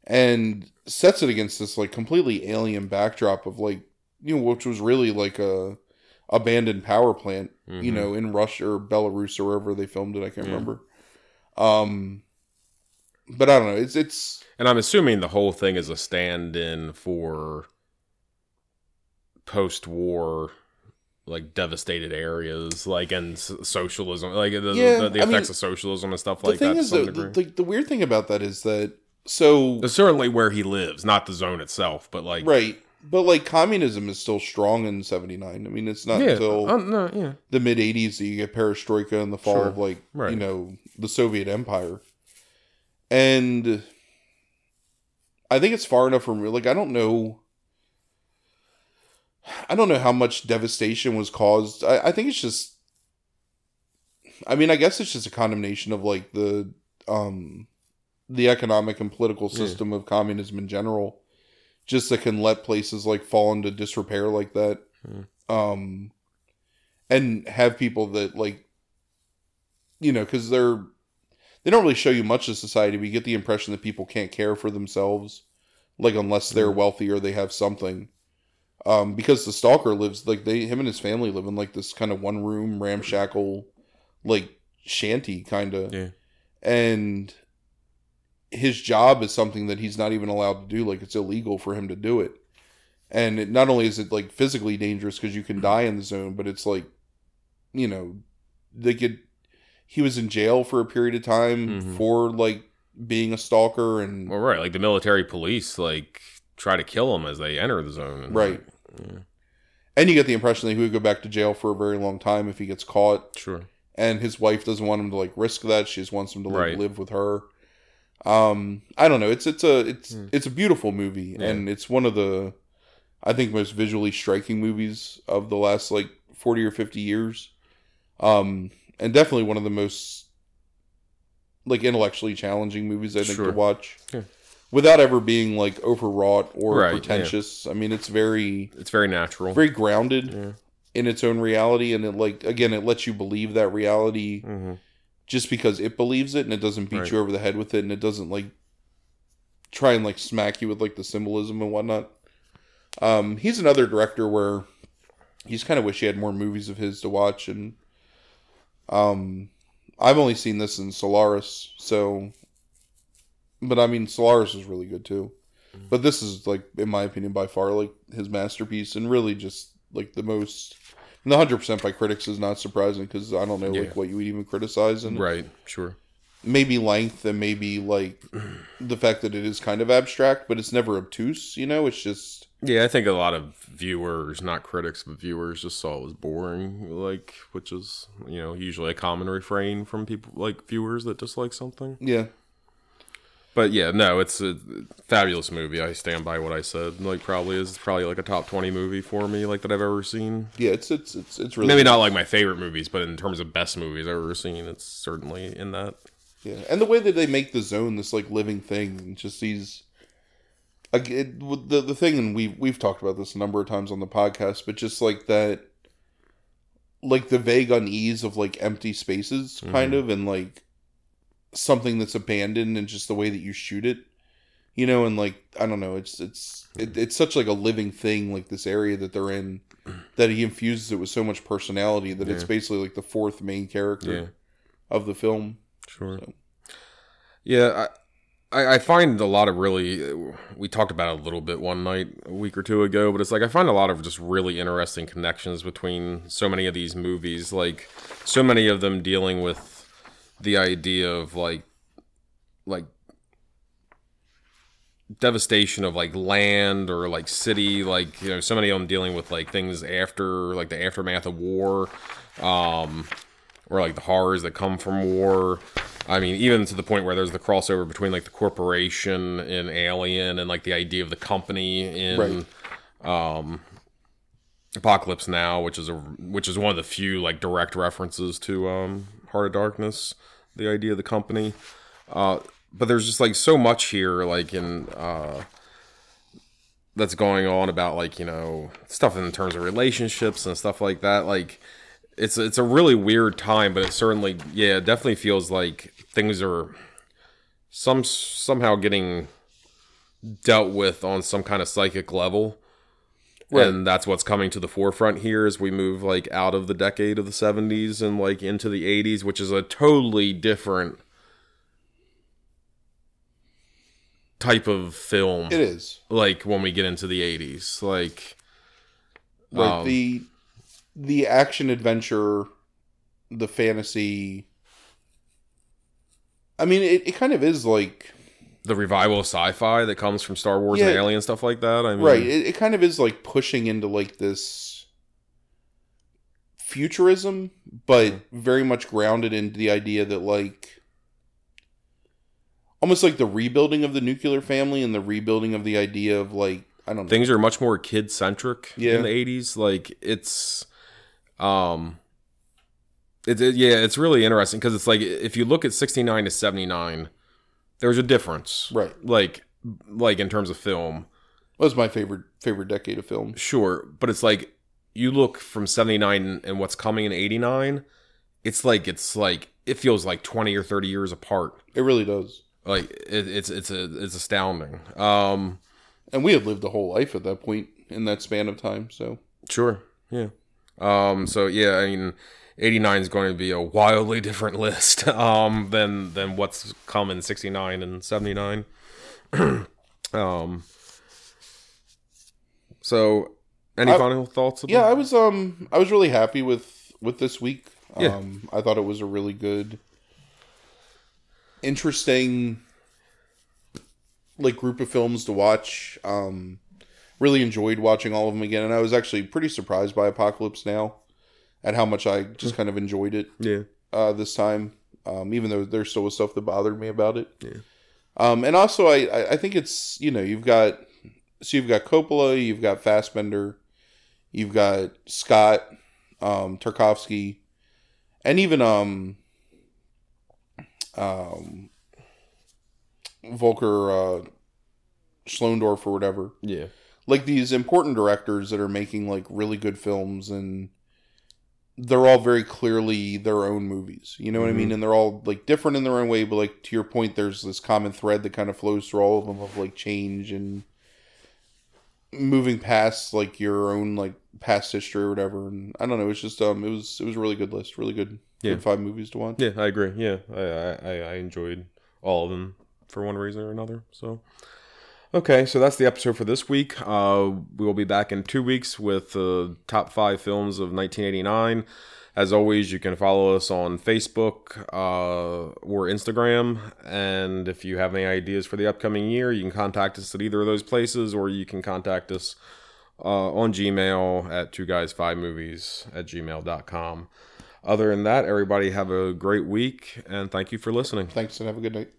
and sets it against this like completely alien backdrop of like you know which was really like a abandoned power plant you Mhm. know, in Russia or Belarus or wherever they filmed it. I can't Yeah. remember. Um, but I don't know. It's it's and i'm assuming the whole thing is a stand-in for post-war like devastated areas like and socialism like the, Yeah, the, the I mean, effects of socialism and stuff like that thing to some though, the, the the weird thing about that is that so It's certainly where he lives, not the zone itself, but like right, but like communism is still strong in '79. I mean, it's not yeah, until uh, no, yeah, the mid '80s that you get perestroika and the fall Sure. of like Right. you know the Soviet Empire, and I think it's far enough from like I don't know. I don't know how much devastation was caused. I, I think it's just. I mean, I guess it's just a condemnation of like the um, the economic and political Yeah. system of communism in general, just that can let places like fall into disrepair like that, Hmm. um, and have people that like, you know, because they're they don't really show you much of society, but you get the impression that people can't care for themselves, like unless they're Mhm. wealthy or they have something. Um, because the stalker lives like they him and his family live in like this kind of one room ramshackle, like shanty kind of, yeah, and his job is something that he's not even allowed to do. Like it's illegal for him to do it. And it, not only is it like physically dangerous because you can die in the zone, but it's like, you know, they could. He was in jail for a period of time Mhm. for like being a stalker and well, right, like the military police like try to kill him as they enter the zone, and, Right. yeah, and you get the impression that he would go back to jail for a very long time if he gets caught. sure, and his wife doesn't want him to like risk that. She just wants him to like Right. live with her. Um, I don't know. It's it's a it's Hmm. it's a beautiful movie, Yeah. and it's one of the I think most visually striking movies of the last like forty or fifty years. Um, and definitely one of the most like intellectually challenging movies I think Sure. to watch. Yeah. Without ever being like overwrought or Right, yeah. pretentious. I mean, it's very it's very natural. very grounded yeah. in its own reality and it like again it lets you believe that reality hmm just because it believes it and it doesn't beat Right. you over the head with it and it doesn't like try and like smack you with like the symbolism and whatnot um he's another director where just kind of wish he had more movies of his to watch. And um, I've only seen this in Solaris, so. But I mean, Solaris is really good too. But this is like, in my opinion, by far like his masterpiece, and really just like the most. The hundred percent by critics is not surprising because I don't know Yeah. like what you would even criticize and Right. Sure. maybe length and maybe like the fact that it is kind of abstract, but it's never obtuse. You know, it's just Yeah, I think a lot of viewers, not critics, but viewers, just saw it was boring. Like, which is you know usually a common refrain from people like viewers that dislike something. yeah, But yeah, no, it's a fabulous movie. I stand by what I said. Like, probably is probably like a top twenty movie for me, like that I've ever seen. yeah. It's it's it's it's really Maybe not like my favorite movies, but in terms of best movies I've ever seen, it's certainly in that. Yeah, and the way that they make the zone this like living thing, and just these. Like it, the the thing, and we we've talked about this a number of times on the podcast, but just like that, like the vague unease of like empty spaces, kind mm-hmm. of, and like something that's abandoned, and just the way that you shoot it, you know, and like I don't know, it's it's it, it's such like a living thing, like this area that they're in, that he infuses it with so much personality that it's basically like the fourth main character Yeah, of the film. sure. So. Yeah, I, I I find a lot of really. We talked about it a little bit one night a week or two ago, but it's like I find a lot of just really interesting connections between so many of these movies. Like so many of them dealing with the idea of like like devastation of like land or like city like you know so many of them dealing with like things after like the aftermath of war um or like the horrors that come from war. I mean, even to the point where there's the crossover between like the corporation in Alien and like the idea of the company in um, Apocalypse Now, which is a which is one of the few like direct references to um, Heart of Darkness, the idea of the company. Uh, but there's just like so much here, like in uh, that's going on about like you know stuff in terms of relationships and stuff like that. Like it's it's a really weird time, but it certainly yeah, it definitely feels like things are some somehow getting dealt with on some kind of psychic level. Right. And that's what's coming to the forefront here as we move like out of the decade of the 70s and like into the 80s, which is a totally different type of film It is. like when we get into the 80s. Like like Um, the the action adventure the fantasy i mean it, it kind of is like the revival of sci-fi that comes from Star Wars and Alien stuff like that. I mean, right it, it kind of is like pushing into like this futurism but very much grounded into the idea that like almost like the rebuilding of the nuclear family and the rebuilding of the idea of like i don't know things are much more kid centric Yeah. in the 80s like it's um it, it- yeah it's really interesting because it's like if you look at 69 to 79 there's a difference right like like in terms of film that was my favorite favorite decade of film sure but it's like you look from 79 and what's coming in 89 it's like it's like it feels like 20 or 30 years apart it really does like it, it's it's a it's astounding um and we had lived a whole life at that point in that span of time so Sure. Yeah. Um. So yeah, I mean, eighty nine is going to be a wildly different list [LAUGHS] um than than what's come in sixty nine and seventy nine. [CLEARS THROAT] um. So, any I- final thoughts? About yeah i was um i was really happy with with this week Yeah. um i thought it was a really good interesting like group of films to watch um really enjoyed watching all of them again and i was actually pretty surprised by apocalypse now at how much i just kind of enjoyed it Yeah. uh, this time, um, even though there still was stuff that bothered me about it. Yeah. Um, and also, I, I I think it's you know you've got so you've got Coppola, you've got Fassbinder, you've got Scott, um, Tarkovsky, and even um, um, Volker uh, Schlöndorff or whatever Yeah. like these important directors that are making like really good films and they're all very clearly their own movies you know what i mean and they're all like different in their own way but like to your point there's this common thread that kind of flows through all of them of like change and moving past like your own like past history or whatever. And I don't know. It's just um, it was it was a really good list, really good, Yeah. good five movies to watch. Yeah, I agree. Yeah, I, I- I enjoyed all of them for one reason or another. So, okay, so that's the episode for this week. Uh, we will be back in two weeks with the top five films of 1989. As always, you can follow us on Facebook uh, or Instagram. And if you have any ideas for the upcoming year, you can contact us at either of those places, or you can contact us uh, on Gmail at two guys five movies at gmail.com. Other than that, everybody have a great week and thank you for listening. Thanks and have a good night.